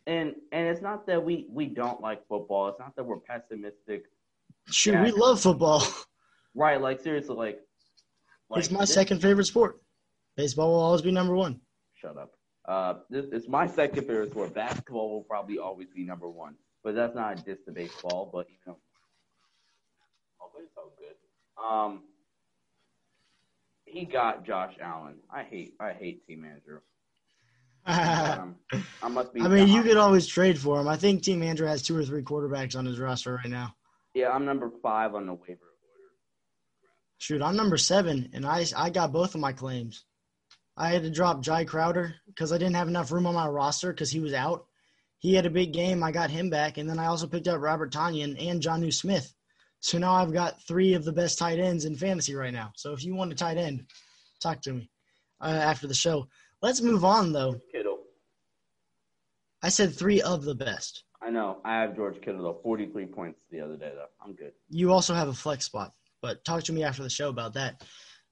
and and it's not that we we don't like football. It's not that we're pessimistic. Shoot, Yeah. we love football. Right? Like seriously, like. it's my this- second favorite sport. Baseball will always be number one. Shut up. Uh, this it's my second favorite sport. Basketball will probably always be number one, but that's not a diss to baseball. But you know, but it's all good. Um, he got Josh Allen. I hate I hate team manager. I Um, I must be. I mean, you could always trade for him. I think Team Andrew has two or three quarterbacks on his roster right now. Yeah, I'm number five on the waiver order. Shoot, I'm number seven, and I I got both of my claims. I had to drop Jai Crowder because I didn't have enough room on my roster because he was out. He had a big game. I got him back, and then I also picked up Robert Tonyan and Jonnu Smith. So now I've got three of the best tight ends in fantasy right now. So if you want a tight end, talk to me uh, after the show. Let's move on though. Kittle. I said three of the best. I know. I have George Kittle though. 43 points the other day though. I'm good. You also have a flex spot, but talk to me after the show about that.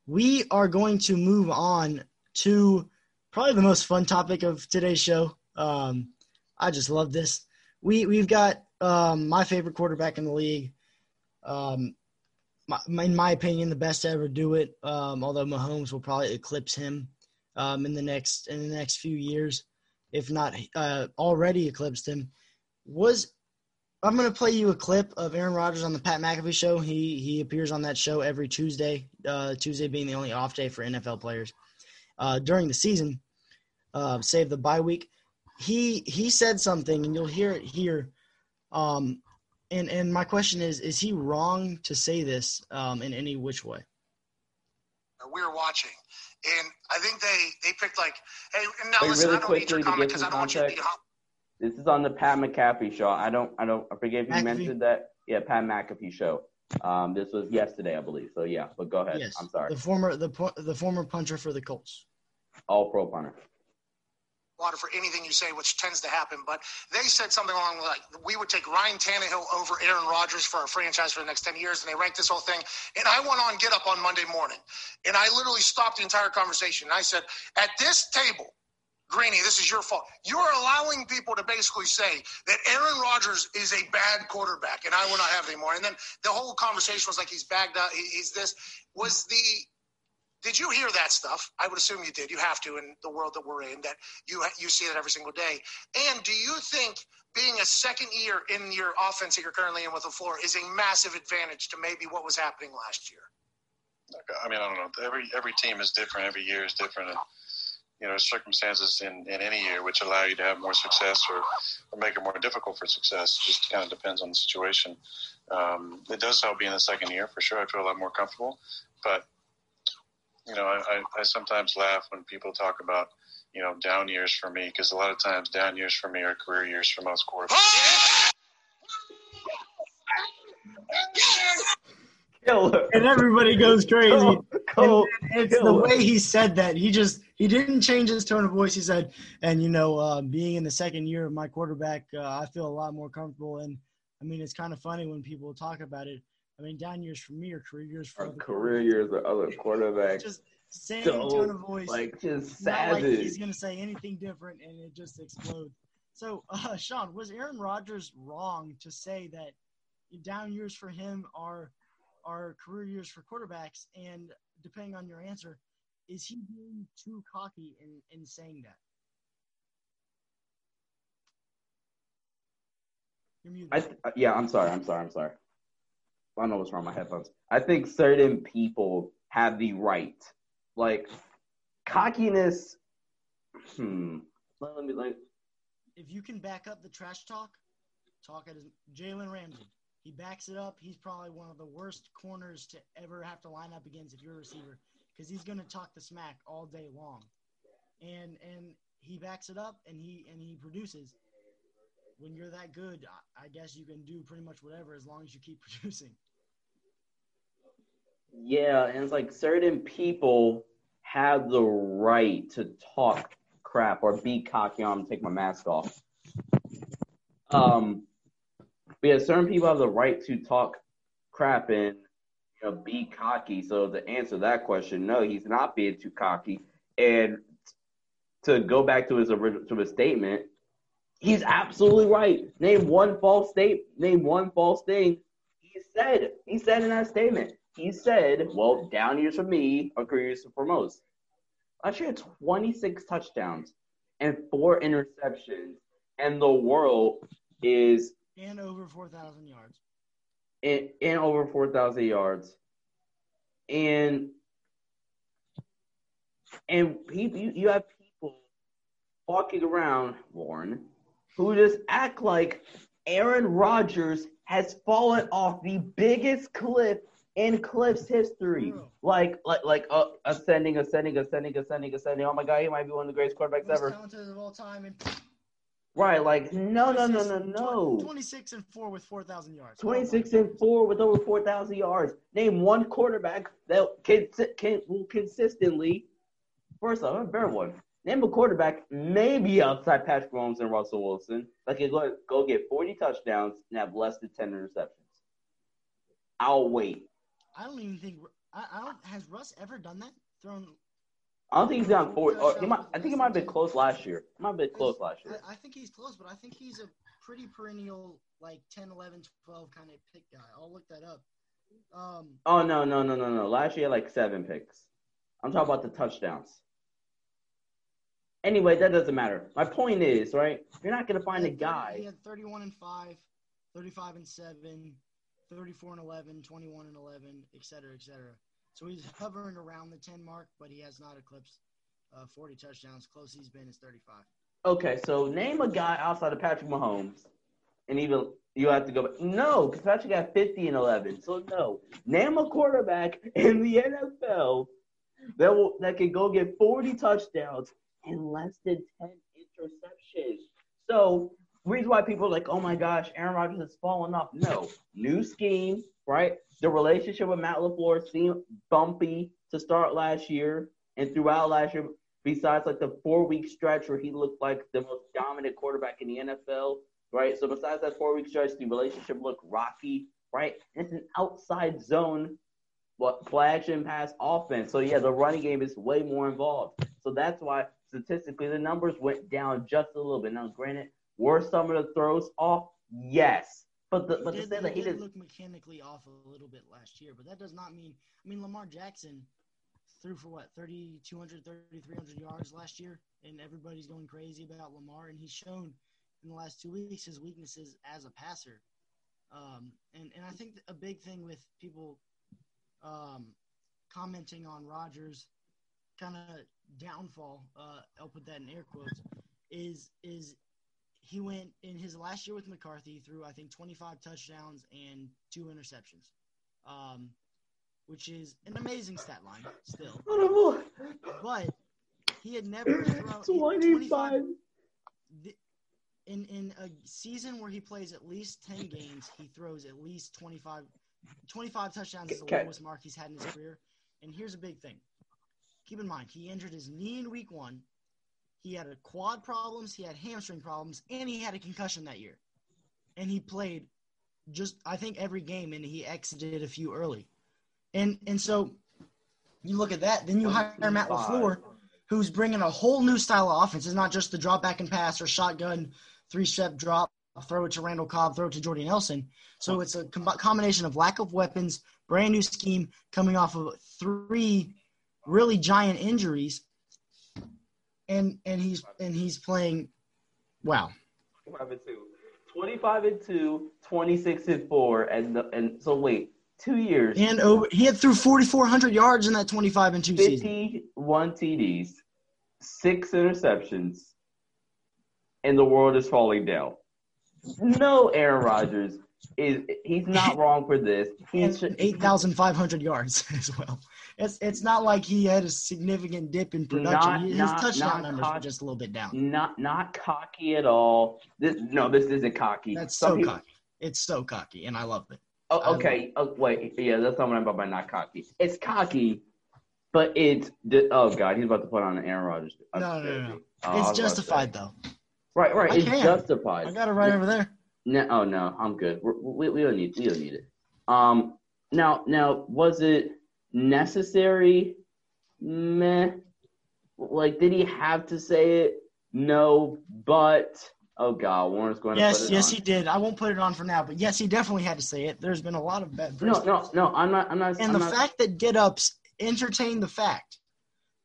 We are going to move on to probably the most fun topic of today's show. Um, I just love this. We we've got um, my favorite quarterback in the league. Um, my, in my opinion, the best to ever do it. Um, although Mahomes will probably eclipse him um, in the next in the next few years, if not uh, already eclipsed him. Was I'm going to play you a clip of Aaron Rodgers on the Pat McAfee show. He he appears on that show every Tuesday. Uh, Tuesday being the only off day for NFL players uh, during the season, uh, save the bye week. He he said something, and you'll hear it here. Um, and and my question is: Is he wrong to say this um, in any which way? we were watching, and I think they they picked like, hey, and now Wait, listen, really I don't need your quickly to comment give because some I don't want you to be context? This is on the Pat McAfee show. I don't, I don't, I forget if you McAfee? mentioned that. Yeah, Pat McAfee show. Um, this was yesterday, I believe. So yeah, but go ahead. Yes, I'm sorry. The former the the former puncher for the Colts. All pro punter. Water for anything you say, which tends to happen. But they said something along the like we would take Ryan Tannehill over Aaron Rodgers for our franchise for the next ten years, and they ranked this whole thing. And I went on Get Up on Monday morning, and I literally stopped the entire conversation. And I said, at this table. Greeny, this is your fault. You're allowing people to basically say that Aaron Rodgers is a bad quarterback, and I will not have anymore. And then the whole conversation was like he's bagged out, he's this. Was the did you hear that stuff? I would assume you did. You have to in the world that we're in. That you you see that every single day. And do you think being a second year in your offense that you're currently in with LaFleur is a massive advantage to maybe what was happening last year? I mean, I don't know. Every every team is different. Every year is different. And, you know, circumstances in, in any year which allow you to have more success or, or make it more difficult for success. Just kind of depends on the situation. Um, it does help being the second year for sure. I feel a lot more comfortable, but you know, I, I sometimes laugh when people talk about, you know, down years for me because a lot of times down years for me are career years for most quarterbacks. And everybody goes crazy. and it's the way he said that. He just he didn't change his tone of voice. He said, and you know, uh, being in the second year of my quarterback, uh, I feel a lot more comfortable. And I mean, it's kind of funny when people talk about it. I mean, down years for me or career years for other career years for other quarterbacks. Just same so, tone of voice, like just savage. Like he's gonna say anything different, and it just explodes. So, uh, Sean, was Aaron Rodgers wrong to say that down years for him are are career years for quarterbacks? And depending on your answer, is he being too cocky in in saying that? You're muted. I, yeah, I'm sorry. I'm sorry. I'm sorry. I don't know what's wrong with my headphones. I think certain people have the right, like cockiness. Hmm. Let me like. If you can back up the trash talk, talk at Jalen Ramsey. He backs it up. He's probably one of the worst corners to ever have to line up against if you're a receiver, because he's going to talk the smack all day long, and and he backs it up and he and he produces when you're that good, I guess you can do pretty much whatever as long as you keep producing. Yeah, and it's like certain people have the right to talk crap or be cocky. I'm gonna take my mask off. Um, but yeah, certain people have the right to talk crap and you know be cocky. So to answer that question, no, he's not being too cocky. And to go back to his original to his statement, He's absolutely right. Name one false state. Name one false thing. He said. He said in that statement. He said, "Well, down years for me, or career years for most." Last year, 26 touchdowns and four interceptions, and the world is and over 4,000 yards. And, and over 4,000 yards, and and you, you have people walking around, Warren, who just act like Aaron Rodgers has fallen off the biggest cliff in Cliff's history. Like, like, like, uh, ascending, ascending, ascending, ascending, ascending. Oh my God, he might be one of the greatest quarterbacks Most ever. Talented of all time. And right, like, no, no, no, no, no. Twenty-six and four with four thousand yards. Twenty-six and four with over four thousand yards. Name one quarterback that can can will consistently. First off, a better one. Name a quarterback, maybe outside Patrick Mahomes and Russell Wilson, that can go, go get 40 touchdowns and have less than 10 interceptions. I'll wait. I don't even think I, I don't. Has Russ ever done that? Thrown. I don't think he's done four. Oh, might, I think he might have been close last year. He might have been close last year. I, I think he's close, but I think he's a pretty perennial, like 10, 11, 12 kind of pick guy. I'll look that up. Um, oh no no no no no! Last year like seven picks. I'm talking about the touchdowns. Anyway, that doesn't matter. My point is, right? You're not going to find a guy. He had 31 and 5, 35 and 7, 34 and 11, 21 and 11, et cetera, et cetera. So he's hovering around the 10 mark, but he has not eclipsed uh, 40 touchdowns. Close he's been is 35. Okay, so name a guy outside of Patrick Mahomes, and even you have to go. Back. No, because Patrick got 50 and 11. So no, name a quarterback in the NFL that will that can go get 40 touchdowns and less than 10 interceptions. So, reason why people like, oh my gosh, Aaron Rodgers has fallen off. No, new scheme, right? The relationship with Matt LaFleur seemed bumpy to start last year and throughout last year. besides like the four week stretch where he looked like the most dominant quarterback in the NFL, right? So besides that four week stretch, the relationship looked rocky, right? It's an outside zone, what play action pass offense. So yeah, the running game is way more involved. So that's why statistically the numbers went down just a little bit. Now, granted, were some of the throws off? Yes. But the, but he to did, say that he he did look mechanically off a little bit last year, but that does not mean. I mean, Lamar Jackson threw for what 3, 200, 30, 300 yards last year, and everybody's going crazy about Lamar, and he's shown in the last two weeks his weaknesses as a passer. Um, and and I think a big thing with people um, commenting on Rodgers' kind of downfall, uh, I'll put that in air quotes, is is he went in his last year with McCarthy through I think 25 touchdowns and two interceptions, um, which is an amazing stat line still. But he had never thrown 25 th- in in a season where he plays at least 10 games, he throws at least 25 25 touchdowns is the Okay. lowest mark he's had in his career. And here's a big thing. Keep in mind, he injured his knee in week 1. He had quad problems, he had hamstring problems, and he had a concussion that year. And he played just I think every game and he exited a few early. And and so you look at that, then you hire Matt LaFleur who's bringing a whole new style of offense. It's not just the drop back and pass or shotgun three step drop, throw it to Randall Cobb, throw it to Jordy Nelson. So it's a com- combination of lack of weapons, brand new scheme coming off of three really giant injuries. And and he's and he's playing wow. 25 and 2. 25 and 2, 26 and 4. And, the, and so, wait, two years, And over he had through 4400 yards in that 25 and 2 season. 51 TDs, six interceptions, and the world is falling down. No, Aaron Rodgers is he's not wrong for this. He's 8500 yards as well. It's it's not like he had a significant dip in production. Not- His not- touchdown not numbers were just a little bit down. not not cocky at all. This no, this isn't cocky. That's so people- cocky. It's so cocky, and I love it. Oh, okay. Oh, wait. Yeah, that's not what I'm about by not cocky. It's cocky, but it's oh god, he's about to put on an Aaron Rodgers. No, no, no. Oh, it's justified though. Right, right. I It's can. justified. I got it right over there. No, oh no, I'm good. We're, we we don't need we don't need it. Um, now now was it necessary? Meh. Like, did he have to say it? No, but oh god, Warren's going to Yes, put it yes, on. he did. I won't put it on for now, but yes, he definitely had to say it. There's been a lot of bad. No, no, no. I'm not. I'm not. And I'm the not, fact that Get Ups entertained the fact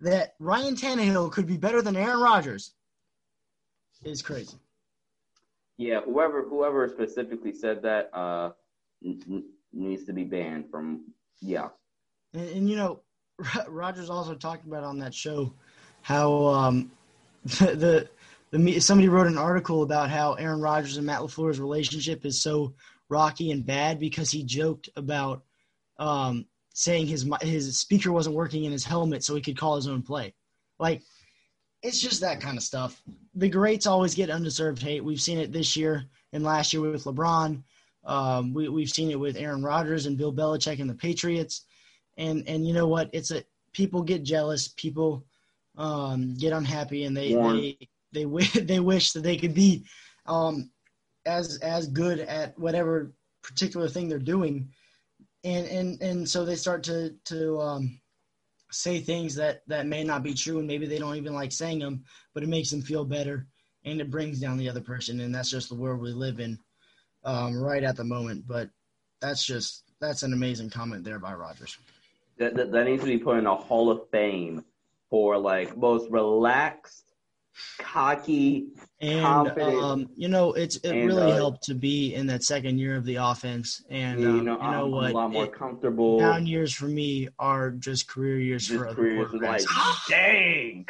that Ryan Tannehill could be better than Aaron Rodgers is crazy. Yeah, whoever whoever specifically said that uh n- needs to be banned from. Yeah, And, and you know, Rodgers also talked about on that show how um, the, the the somebody wrote an article about how Aaron Rodgers and Matt Lafleur's relationship is so rocky and bad because he joked about um, saying his his speaker wasn't working in his helmet so he could call his own play. Like it's just that kind of stuff. The greats always get undeserved hate. We've seen it this year and last year with LeBron. Um, we, we've seen it with Aaron Rodgers and Bill Belichick and the Patriots. And and you know what? It's a people get jealous. People um, get unhappy, and they Warren. they they wish they wish that they could be um, as as good at whatever particular thing they're doing. And and and so they start to to um, say things that that may not be true, and maybe they don't even like saying them, but it makes them feel better, and it brings down the other person, and that's just the world we live in um, right at the moment. But that's just that's an amazing comment there by Rodgers. That, that that needs to be put in a Hall of Fame for like most relaxed, cocky. And Confident. um, you know, it's it And, really uh, helped to be in that second year of the offense. And you um, know, you know I'm, what? a lot more It- comfortable. down years for me are just career years Just for other careers like, dang.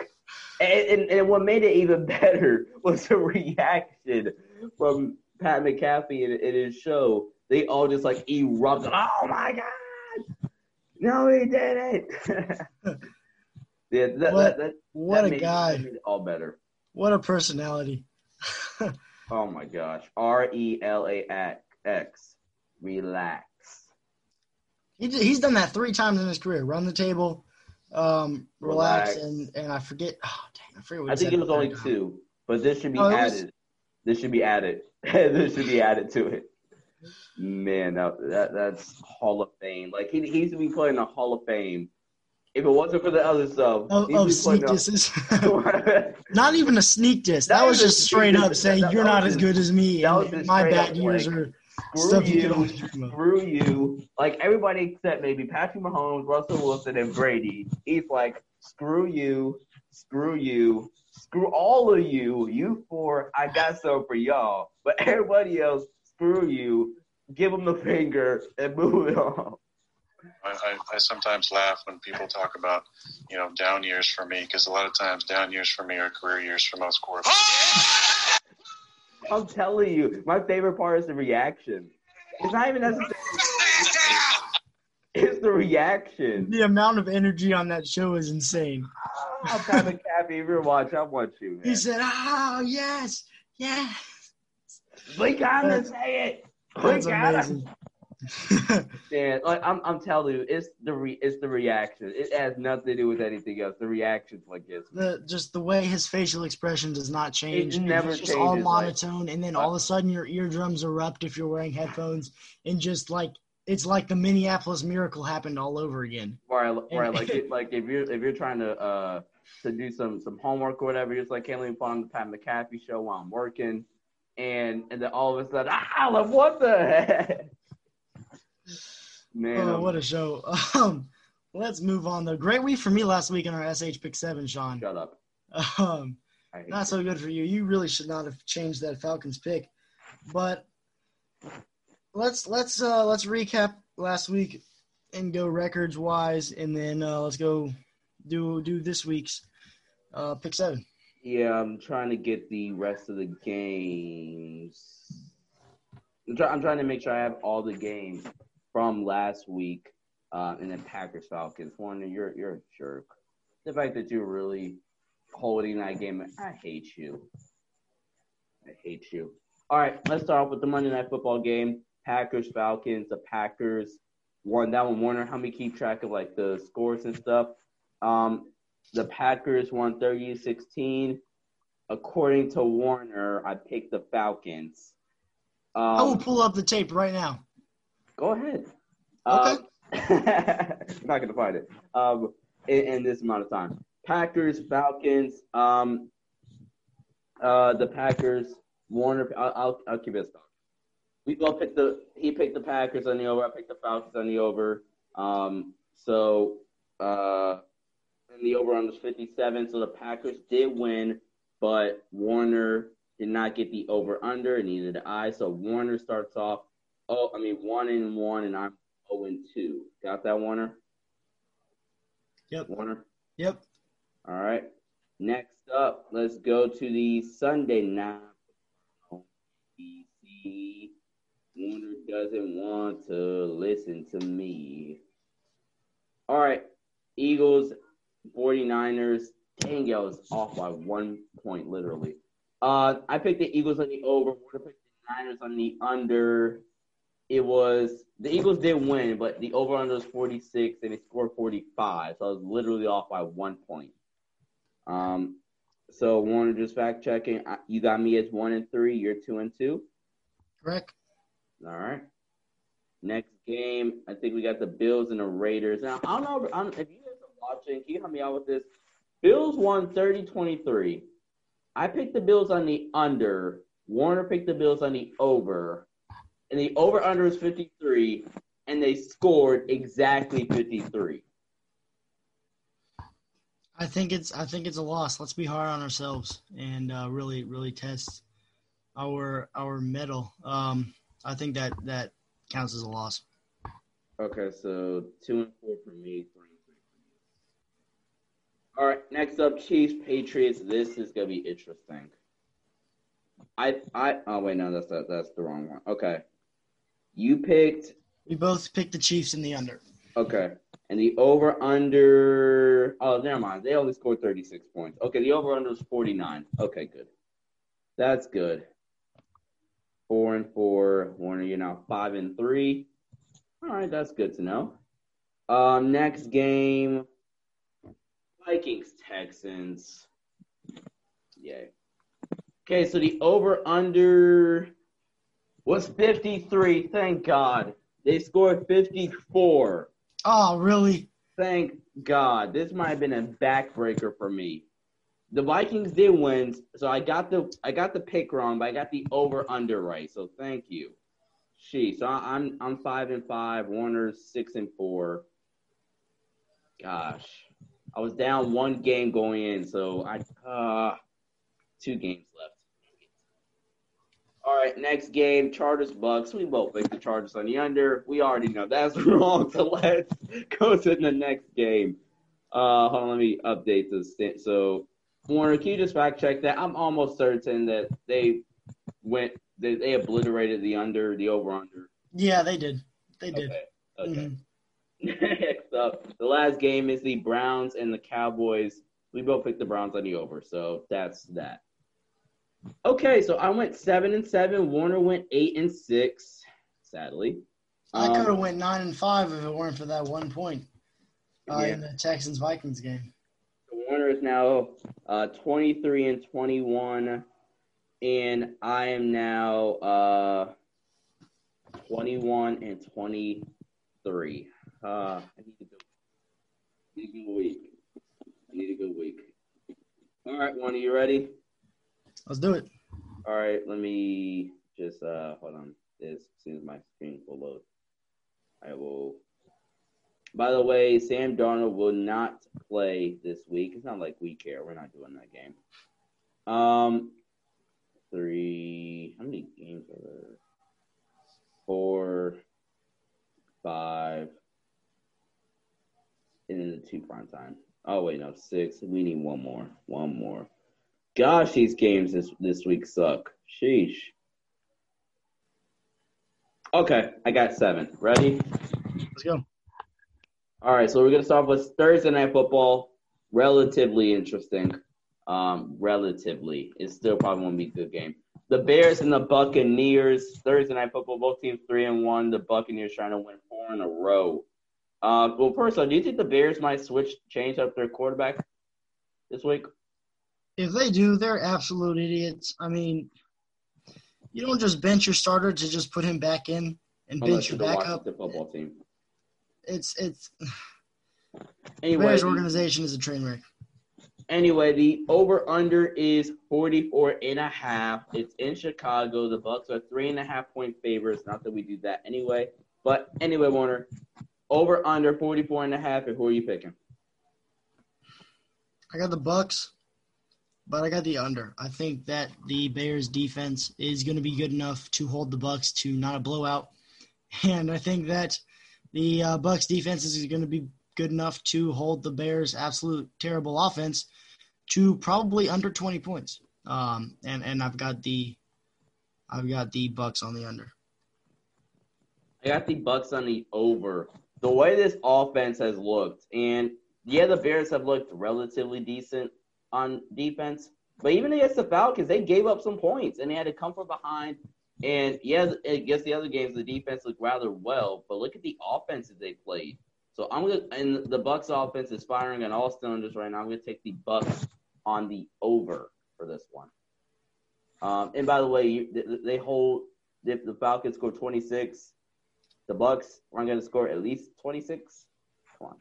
And, and, and what made it even better was the reaction from Pat McAfee in, in his show. They all just like erupted. Oh my god! No, he didn't. yeah, that, What- that, that, what a made- guy! that made it all better. What a personality! Oh my gosh. R E L A X. Relax. He, he's done that three times in his career: run the table, um, relax, Relax. and and I forget. Oh, dang, I forget what I think it was only time. two, but this should be Oh, it was- added. This should be added. this should be added to it. Man, that, that that's Hall of Fame. Like he he should be playing the Hall of Fame. If it wasn't for the other stuff, he'd of sneak disses. not even a sneak diss. Not That was just straight up saying That- you're that not as good as me. and my bad years like, are screw stuff you you, can always dream screw you. Like everybody except maybe Patrick Mahomes, Russell Wilson, and Brady. He's like, screw you, screw you, screw all of you. You four, I got some for y'all. But everybody else, screw you. Give them the finger and move it on. I, I, I sometimes laugh when people talk about, you know, down years for me, because a lot of times down years for me are career years for most quarterbacks. I'm telling you, my favorite part is the reaction. It's not even necessarily. It's the reaction. The amount of energy on that show is insane. Ah, I'll have of happy if you're watching. I want you, man. He said, "Oh yes, yes." We gotta That's- say it. We That's gotta. amazing. Man, like I'm, I'm telling you, it's the re, it's the reaction. It has nothing to do with anything else. The reaction's what gets me. the just the way his facial expression does not change. It never It's just all changes, like- monotone, and then all of a sudden your eardrums erupt if you're wearing headphones, and just like it's like the Minneapolis miracle happened all over again. Right, I, where I like it, like if you're if you're trying to uh to do some some homework or whatever, you're just like can't leave on the Pat McAfee show while I'm working, and and then all of a sudden, ah, like what the heck? Man, Oh, what a show! Um, let's move on. though. great week for me last week in our SH Pick Seven, Sean. shut up. Um, not so good for you. You really should not have changed that Falcons pick. But let's let's uh let's recap last week and go records wise, and then uh, let's go do do this week's uh pick seven. Yeah, I'm trying to get the rest of the games. I'm, try- I'm trying to make sure I have all the games from last week, uh, and then Packers Falcons. One, you're you're a jerk. The fact that you're really holding that game, I hate you. I hate you. All right, let's start off with the Monday Night Football game. Packers Falcons. The Packers won that one. Warner, how me keep track of like the scores and stuff? Um, the Packers won 30 16. According to Warner, I picked the Falcons. I will Um, pull up the tape right now. go ahead. Okay. Um, I'm not going to find it um, in, in this amount of time. Packers, Falcons. Um, uh, the Packers, Warner. I'll, I'll, I'll keep it. We both picked the. He picked the Packers on the over. I picked the Falcons on the over. Um, so, uh, and the over on was 57. So the Packers did win, but Warner did not get the over under, and neither did I. So Warner starts off. Oh, I mean one and one, and I'm 0 and two. Got that, Warner? Yep. Warner. Yep. All right. Next up, let's go to the Sunday night. ABC. Warner doesn't want to listen to me. All right. Eagles, 49ers. Dang, I was off by one point, literally. Uh, I picked the Eagles on the over. Warner picked the Niners on the under. It was the Eagles did win, but the over under was 46 and they scored 45. So I was literally off by one point. Um, so Warner just fact checking. You got me as one and three. You're two and two. Correct. All right. Next game, I think we got the Bills and the Raiders. Now I don't know if you watching. Can you help me out with this? Bills won 30-23. I picked the Bills on the under. Warner picked the Bills on the over, and the over under is 53, and they scored exactly 53. I think it's I think it's a loss. Let's be hard on ourselves and uh, really really test our our mettle. Um, I think that that counts as a loss. Okay, so two and four for me, three and three for you. All right, next up, Chiefs Patriots. This is gonna be interesting. I I oh wait no that's that, that's the wrong one. Okay, you picked We both picked the Chiefs in the under. okay, and the over under. Oh, never mind. They only scored thirty six points. Okay, the over under was forty nine. Okay, good. That's good. Four and four. Warner, you're now five and three. All right, that's good to know. Um, next game. Vikings Texans. Yay. Okay, so the over under was 53. Thank God. They scored 54. Oh, really? Thank God. This might have been a backbreaker for me. The Vikings did win, so I got the I got the pick wrong, but I got the over under right. So thank you. She. So I'm I'm five and five. Warner's six and four. Gosh, I was down one game going in, so I uh two games left. All right, next game, Chargers Bucks. We both picked the Chargers on the under. We already know that's wrong. So let's go to the next game. Uh, hold on, let me update this. So, Warner, can you just fact check that? I'm almost certain that they went, they, they obliterated the under, the over under. Yeah, they did. They did. Okay. okay. Mhm. Next up, the last game is the Browns and the Cowboys. We both picked the Browns on the over, so that's that. Okay, so I went seven and seven. Warner went eight and six. Sadly, I Um, could have went nine and five if it weren't for that one point uh, Yeah. in the Texans Vikings game. Warner is now uh, 23 and 21, and I am now uh, 21 and 23. Uh, I need a good, need a good week. I need a good week. All right, Warner, you ready? Let's do it. All right, let me just uh, hold on. As soon as my screen will load, I will. By the way, Sam Darnold will not play this week. It's not like we care. We're not doing that game. Um, three. How many games are there? Four, five, and then the two prime time. Oh wait, no, six. We need one more. One more. Gosh, these games this this week suck. Sheesh. Okay, I got seven. Ready? Let's go. All right, so we're gonna start with Thursday night football. Relatively interesting. Um, relatively, it's still probably won't be a good game. The Bears and the Buccaneers. Thursday night football. Both teams three and one. The Buccaneers trying to win four in a row. Uh, well, first of do you think the Bears might switch, change up their quarterback this week? If they do, they're absolute idiots. I mean, you don't just bench your starter to just put him back in and Unless bench your you're the football team. It's it's Anyway, the Bears organization is a train wreck. Anyway, the over under is 44 and a half. It's in Chicago. The Bucks are three and a half point favorites. Not that we do that anyway. But anyway, Warner, over under 44 and a half. And who are you picking? I got the Bucks, but I got the under. I think that the Bears defense is going to be good enough to hold the Bucks to not a blowout, and I think that the uh, Bucks defense is going to be good enough to hold the Bears' absolute terrible offense to probably under 20 points. Um, and and I've got the I've got the Bucks on the under. I got the Bucks on the over. The way this offense has looked, and yeah, the Bears have looked relatively decent on defense, but even against the Falcons, they gave up some points and they had to come from behind. And yeah, against the other games, the defense looked rather well, but look at the offenses they played. So I'm gonna, and the Bucks offense is firing on all cylinders right now. I'm gonna take the Bucks on the over for this one. Um, and by the way, you, they hold if the Falcons score 26, the Bucks aren't going to score at least 26. Come on.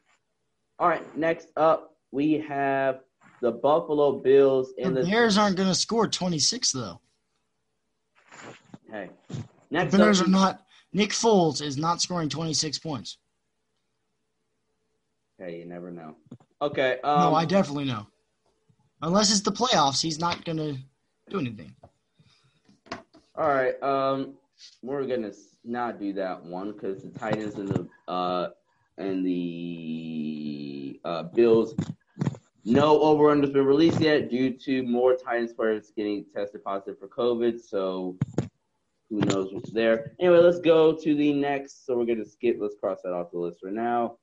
All right, next up we have the Buffalo Bills The and the Bears aren't going to score 26 though. Hey, The next Bears up, are not. Nick Foles is not scoring 26 points. Hey, you never know. Okay. Um, no, I definitely know. Unless it's the playoffs, he's not going to do anything. All right. Um, we're gonna not do that one because the Titans and the uh and the uh, Bills. No over unders been released yet due to more Titans players getting tested positive for COVID. So who knows what's there? Anyway, let's go to the next. So we're gonna skip. Let's cross that off the list for now.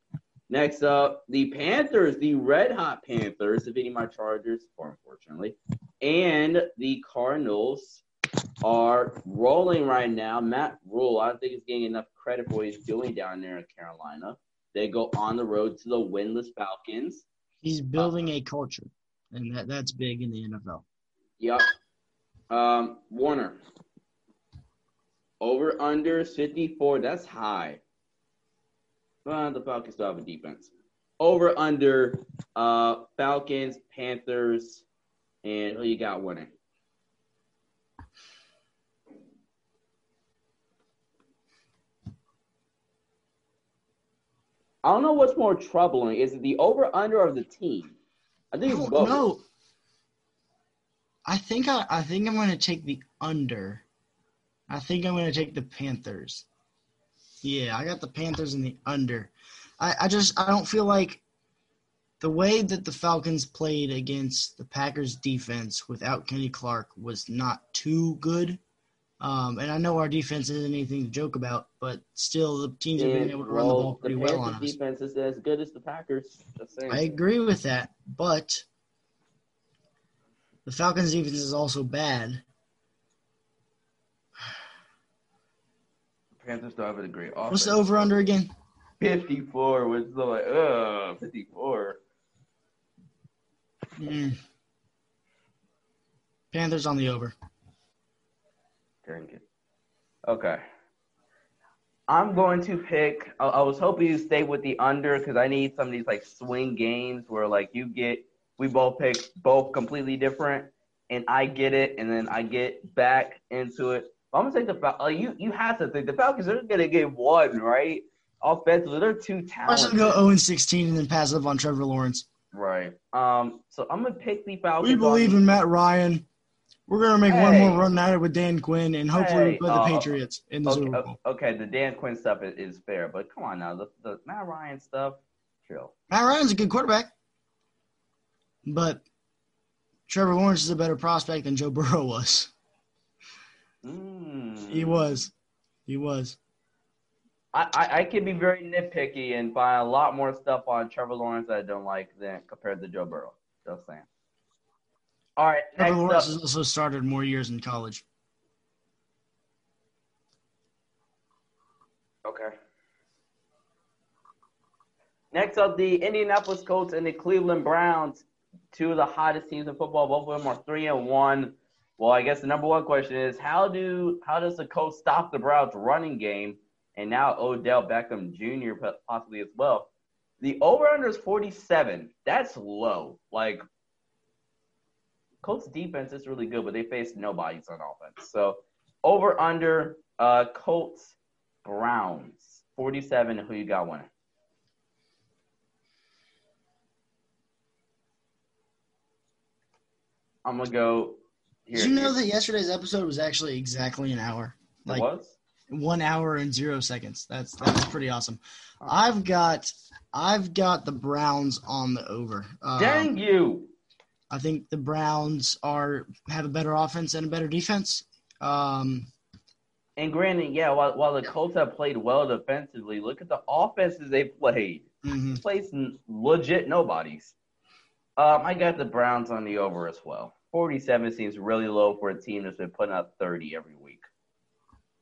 Next up, the Panthers, the Red Hot Panthers, defeating my Chargers, or unfortunately, and the Cardinals are rolling right now. Matt Rhule, I don't think he's getting enough credit for what he's doing down there in Carolina. They go on the road to the winless Falcons. He's building a culture, and that, that's big in the NFL. Yep. Um, Warner. Over under 54. That's high. Well, the Falcons still have a defense. Over under uh, Falcons, Panthers, and who you got winning? I don't know what's more troubling. Is it the over under of the team? I think it's both. No. I think I, I think I'm gonna take the under. I think I'm gonna take the Panthers. Yeah, I got the Panthers in the under. I, I just I don't feel like the way that the Falcons played against the Packers defense without Kenny Clark was not too good. Um, and I know our defense isn't anything to joke about, but still the teams have been able to run the ball pretty the well on Panthers us. defense is as good as the Packers. Just. I agree with that, but the Falcons defense is also bad. Panthers don't have a great offense. What's the over under again? 54 was so like, ugh, 54. Mm. Panthers on the over. It. Okay. I'm going to pick. I, I was hoping you stay with the under because I need some of these like swing games where like you get we both pick both completely different, and I get it, and then I get back into it. I'm gonna take the Fal- uh, you. You have to think the Falcons are gonna get one right offensively. They're too talented. them go 0 and 16 and then pass up on Trevor Lawrence. Right. Um. So I'm gonna pick the Falcons. We believe on- in Matt Ryan. We're gonna make one more run at it with Dan Quinn, and hopefully Hey, we play the uh, Patriots in the Okay, Super Bowl. okay, the Dan Quinn stuff is, is fair, but come on now, the, the Matt Ryan stuff, chill. Matt Ryan's a good quarterback, but Trevor Lawrence is a better prospect than Joe Burrow was. Mm. He was. He was. I, I, I can be very nitpicky and find a lot more stuff on Trevor Lawrence that I don't like than compared to Joe Burrow. Just saying. All right, Trevor Lawrence up. has also started more years in college. Okay. Next up, the Indianapolis Colts and the Cleveland Browns, two of the hottest teams in football. Both of them are three and one. Well, I guess the number one question is how do how does the Colts stop the Browns' running game? And now Odell Beckham Jr. possibly as well. The over under is 47. That's low. Like Colts defense is really good, but they face nobodies on offense. So over under uh Colts Browns 47. Who you got winning? I'm gonna go. Here, Did you know that yesterday's episode was actually exactly an hour? It Like was? one hour and zero seconds. That's that's pretty awesome. I've got I've got the Browns on the over. Um, Dang you! I think the Browns are have a better offense and a better defense. Um, And granted, yeah, while, while the Colts have played well defensively, look at the offenses they played. mhm. Plays legit nobodies. Um, I got the Browns on the over as well. 47 seems really low for a team that's been putting up 30 every week.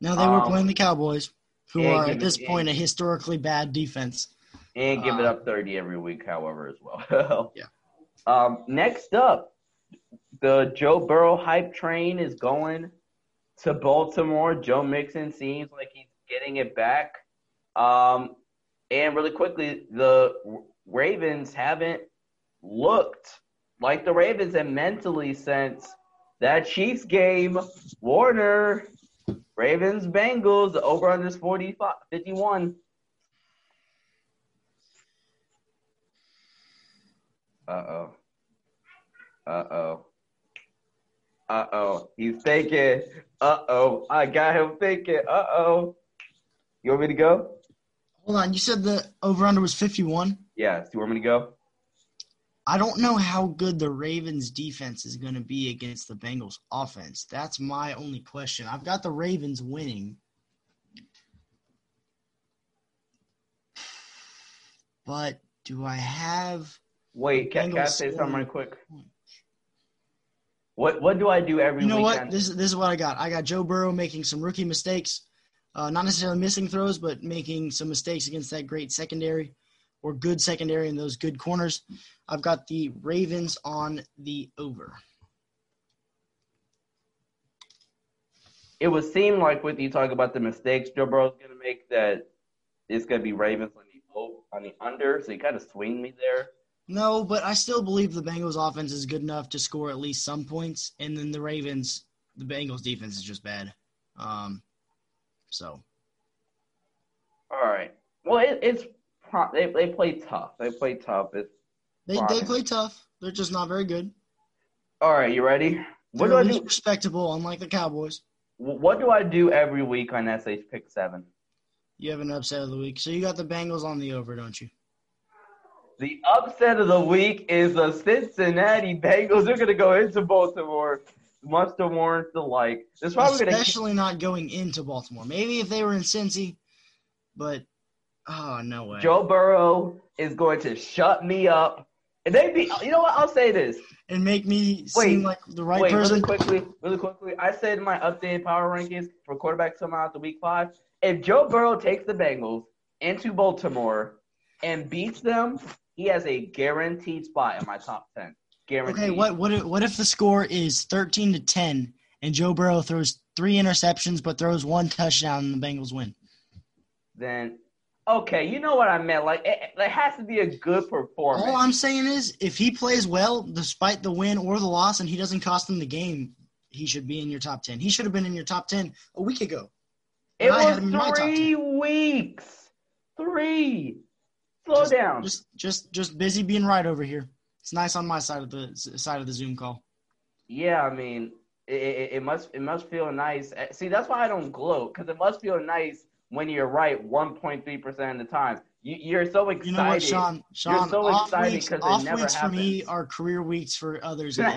Now they were Um, playing the Cowboys, who are at this yeah. point a historically bad defense. And give it Uh, up 30 every week, however, as well. Yeah. Um, next up, the Joe Burrow hype train is going to Baltimore. Joe Mixon seems like he's getting it back. Um, and really quickly, the Ravens haven't looked like the Ravens have mentally since that Chiefs game. Warner, Ravens, Bengals, over under is 45, 51. Uh oh. Uh oh. Uh oh. He's thinking. Uh oh. I got him thinking. Uh oh. You want me to go? Hold on, you said the over under was fifty one. Yes. Do you want me to go? I don't know how good the Ravens defense is going to be against the Bengals offense. That's my only question. I've got the Ravens winning. But do I have Wait, can, can I Bengals say something scoring right quick? What What do I do every You know weekend? what? This is this is what I got. I got Joe Burrow making some rookie mistakes, uh, not necessarily missing throws, but making some mistakes against that great secondary. or good secondary and those good corners. I've got the Ravens on the over. It would seem like with you talk about the mistakes Joe Burrow's going to make that it's going to be Ravens on the on the under. So you kind of swing me there. No, but I still believe the Bengals offense is good enough to score at least some points, and then the Ravens, the Bengals defense is just bad. Um, so. All right. Well, it, it's they they play tough. They play tough. It's they they play tough. They're just not very good. All right, you ready? What They're do I do? Respectable, unlike the Cowboys. What do I do every week on SH Pick Seven? You have an upset of the week. So you got the Bengals on the over, don't you? The upset of the week is the Cincinnati Bengals. They're going to go into Baltimore. Must have warrant the like. This probably especially gonna... not going into Baltimore. Maybe if they were in Cincy, but oh no way. Joe Burrow is going to shut me up. And they be, you know what? I'll say this and make me wait, seem like the right wait, person. Really quickly, really quickly. I said in my updated power rankings for quarterbacks coming out the week five. If Joe Burrow takes the Bengals into Baltimore and beats them, he has a guaranteed spot in my top ten. Guaranteed. Okay, what what if, what if the score is thirteen to ten and Joe Burrow throws three interceptions but throws one touchdown and the Bengals win? Then okay, you know what I meant. Like it, it has to be a good performance. All I'm saying is, if he plays well despite the win or the loss, and he doesn't cost them the game, he should be in your top ten. He should have been in your top ten a week ago. It was three weeks. Three. Slow just, down. Just, just, just busy being right over here. It's nice on my side of the side of the Zoom call. Yeah, I mean, it, it, it must it must feel nice. Eh, see, that's why I don't gloat because it must feel nice when you're right 1.3 percent of the time. You, are so excited. You know what, Sean? Sean, you're so off excited weeks, off never weeks for me are career weeks for others.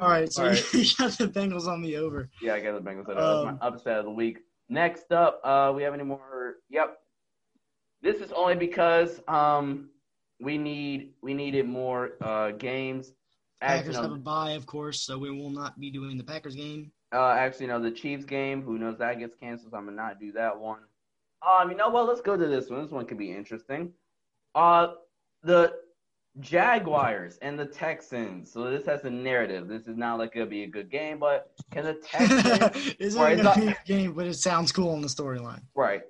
All right, so All right. you got the Bengals on the over. Yeah, I got the Bengals on the. Um, my upset of the week. Next up, uh, we have any more? Yep. This is only because um, we need we needed more uh, games. Packers have a bye, of course, so we will not be doing the Packers game. Uh, actually, no, the Chiefs game. Who knows that gets canceled? So I'm gonna not do that one. Um, you know what? Let's go to this one. This one could be interesting. Uh, the Jaguars and the Texans. So this has a narrative. This is not like gonna be a good game, but can the Texans? gonna be a game, but it sounds cool in the storyline. Right.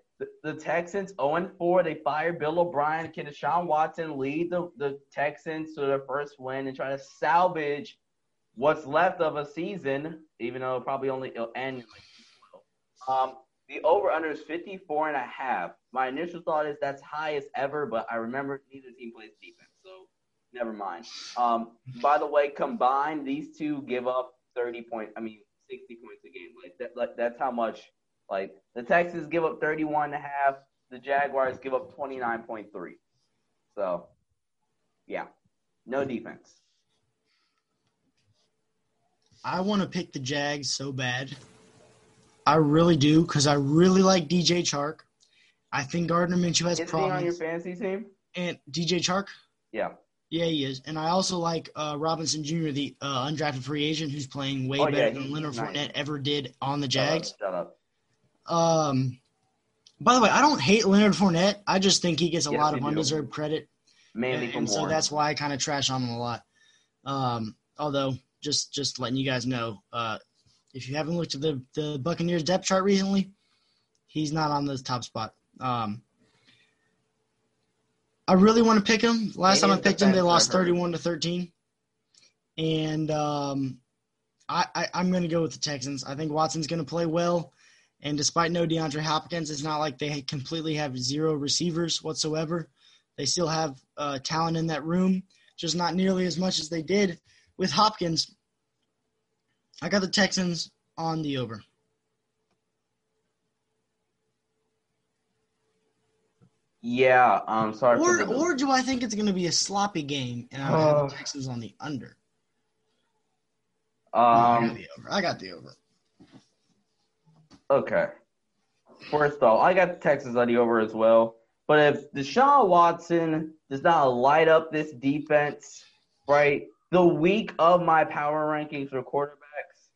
The, Texans 0 4. They fired Bill O'Brien. Can Deshaun Watson lead the, the Texans to their first win and try to salvage what's left of a season, even though probably only it'll end like um, the over under is 54 and a half. My initial thought is that's highest ever, but I remember neither team plays defense, so never mind. Um, by the way, combined, these two give up 30 points. I mean, 60 points a game. Like, that, like that's how much. Like the Texans give up 31 and a half. The Jaguars give up 29.3. So, yeah, no defense. I want to pick the Jags so bad. I really do because I really like DJ Chark. I think Gardner Minshew has is problems. Is he on your fantasy team? And DJ Chark? Yeah. Yeah, he is. And I also like uh, Robinson Jr., the uh, undrafted free agent who's playing way oh, better yeah, than Leonard nice. Fournette ever did on the Jags. Shut up. Shut up. Um, by the way, I don't hate Leonard Fournette. I just think he gets a yes, lot of undeserved credit. Mainly and, and so that's why I kind of trash on him a lot. Um, although just just letting you guys know. Uh, if you haven't looked at the the Buccaneers depth chart recently, he's not on the top spot. Um, I really want to pick him. Last time I picked him, they lost thirty-one to thirteen, and um, I, I I'm going to go with the Texans. I think Watson's going to play well, and despite no DeAndre Hopkins, it's not like they completely have zero receivers whatsoever. They still have uh, talent in that room, just not nearly as much as they did with Hopkins, I got the Texans on the over. Yeah, I'm um, sorry. Or, or do I think it's going to be a sloppy game and I have the uh. Texans on the under? Um, I got the over. I got the over. Okay. First of all, I got the Texans on the over as well. But if Deshaun Watson does not light up this defense, right, the week of my power rankings for quarterbacks,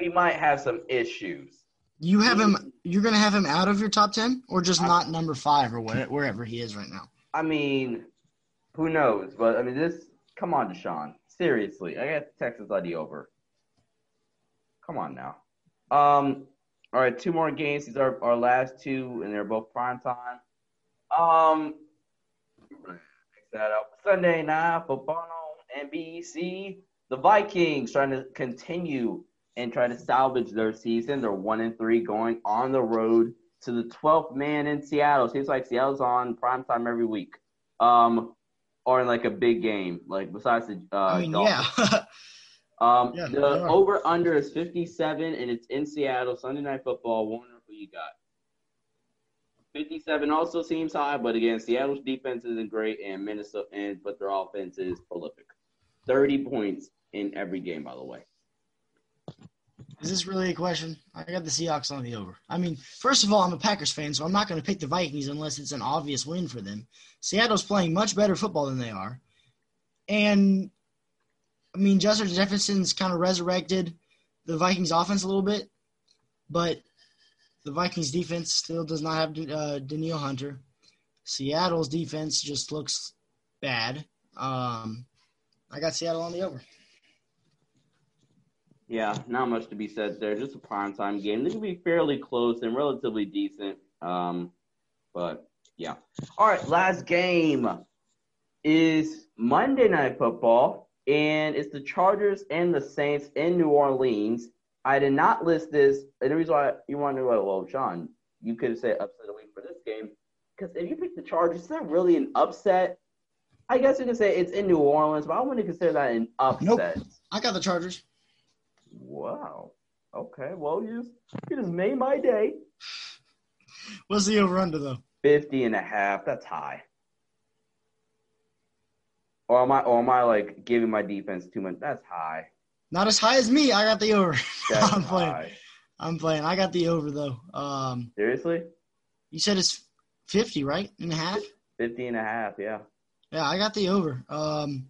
we might have some issues. You have him. You're gonna have him out of your top ten, or just not number five, or what, wherever he is right now. I mean, who knows? But I mean, this. Come on, Deshaun. Seriously, I got Texas ID over. Come on now. Um. All right, two more games. These are our last two, and they're both prime time. Um. That up. Sunday night football on NBC. The Vikings trying to continue and try to salvage their season. They're one and three going on the road to the 12th man in Seattle. Seems like Seattle's on prime time every week. Um, or in like a big game, like besides the uh, I mean, Dolphins. yeah. Um, Yeah, the over under is 57, and it's in Seattle. Sunday night football. Warner, who you got? 57 also seems high, but again, Seattle's defense isn't great, and Minnesota, and but their offense is prolific. 30 points in every game, by the way. Is this really a question? I got the Seahawks on the over. I mean, first of all, I'm a Packers fan, so I'm not going to pick the Vikings unless it's an obvious win for them. Seattle's playing much better football than they are. And, I mean, Justin Jefferson's kind of resurrected the Vikings offense a little bit, but the Vikings defense still does not have uh, Danielle Hunter. Seattle's defense just looks bad. Um, I got Seattle on the over. Yeah, not much to be said there. Just a prime time game. They can be fairly close and relatively decent. Um, but yeah. All right, last game is Monday Night Football, and it's the Chargers and the Saints in New Orleans. I did not list this. And the reason why you want to know, well, Sean, you could said upset a week for this game because if you pick the Chargers, it's not really an upset. I guess you could say it's in New Orleans, but I wouldn't consider that an upset. Nope. I got the Chargers. Wow. Okay. Well, you just, you just made my day. What's the over under though? 50 and a half. That's high. Or am I, or am I like giving my defense too much? That's high. Not as high as me. I got the over. That's I'm playing. high. I'm playing. I got the over though. Um, Seriously? you said it's 50, right? And a half? 50 and a half. Yeah. Yeah, I got the over. Um,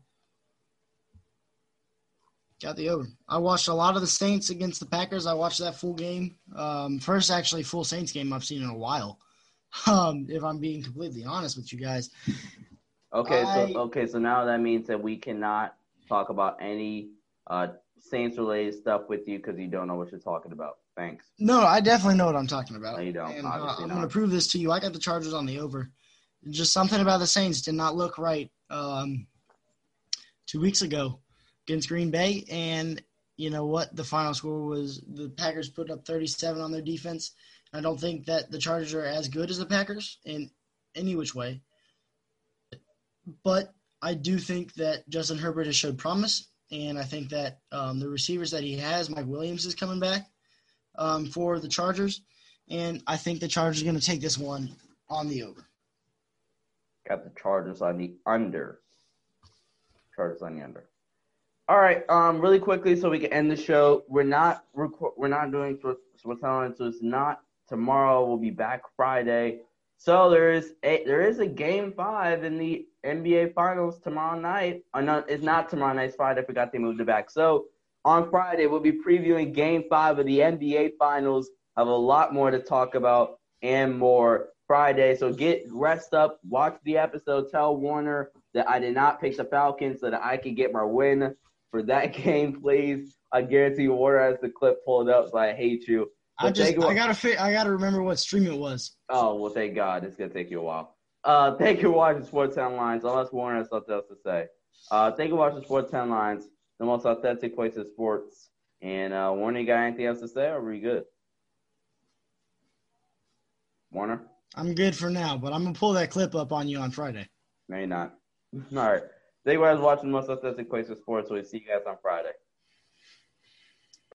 got the over. I watched a lot of the Saints against the Packers. I watched that full game. Um, first, actually, full Saints game I've seen in a while. Um, if I'm being completely honest with you guys. Okay. I- So, okay. So now that means that we cannot talk about any, uh, Saints related stuff with you because you don't know what you're talking about. Thanks. No, I definitely know what I'm talking about. No, you don't. And, uh, I'm going to prove this to you. I got the Chargers on the over. Just something about the Saints did not look right um, two weeks ago against Green Bay. And you know what? The final score was the Packers put up 37 on their defense. I don't think that the Chargers are as good as the Packers in any which way. But I do think that Justin Herbert has showed promise. And I think that um, the receivers that he has, Mike Williams is coming back um, for the Chargers, and I think the Chargers are going to take this one on the over. Got the Chargers on the under. Chargers on the under. All right. Um, really quickly, so we can end the show. We're not. We're not doing Switzerland, so it's not tomorrow. We'll be back Friday. So there is a there is a game five in the NBA Finals tomorrow night. Uh, no, it's not tomorrow night. It's Friday. I forgot they moved it back. So on Friday we'll be previewing Game Five of the NBA Finals. Have a lot more to talk about and more Friday. So get rest up, watch the episode, tell Warner that I did not pick the Falcons so that I could get my win for that game, please. I guarantee Warner has the clip pulled up, so I hate you. I just I gotta fi- I gotta remember what stream it was. Oh well, thank God. It's gonna take you a while. Uh, thank you for watching Sports Headlines. Unless Warner has something else to say. Uh, thank you for watching Sports Headlines, the most authentic place in sports. And uh, Warner, you got anything else to say, or are we good? Warner, I'm good for now, but I'm gonna pull that clip up on you on Friday. maybe not. All right. Thank you guys for watching the most authentic place in sports. We'll see you guys on Friday.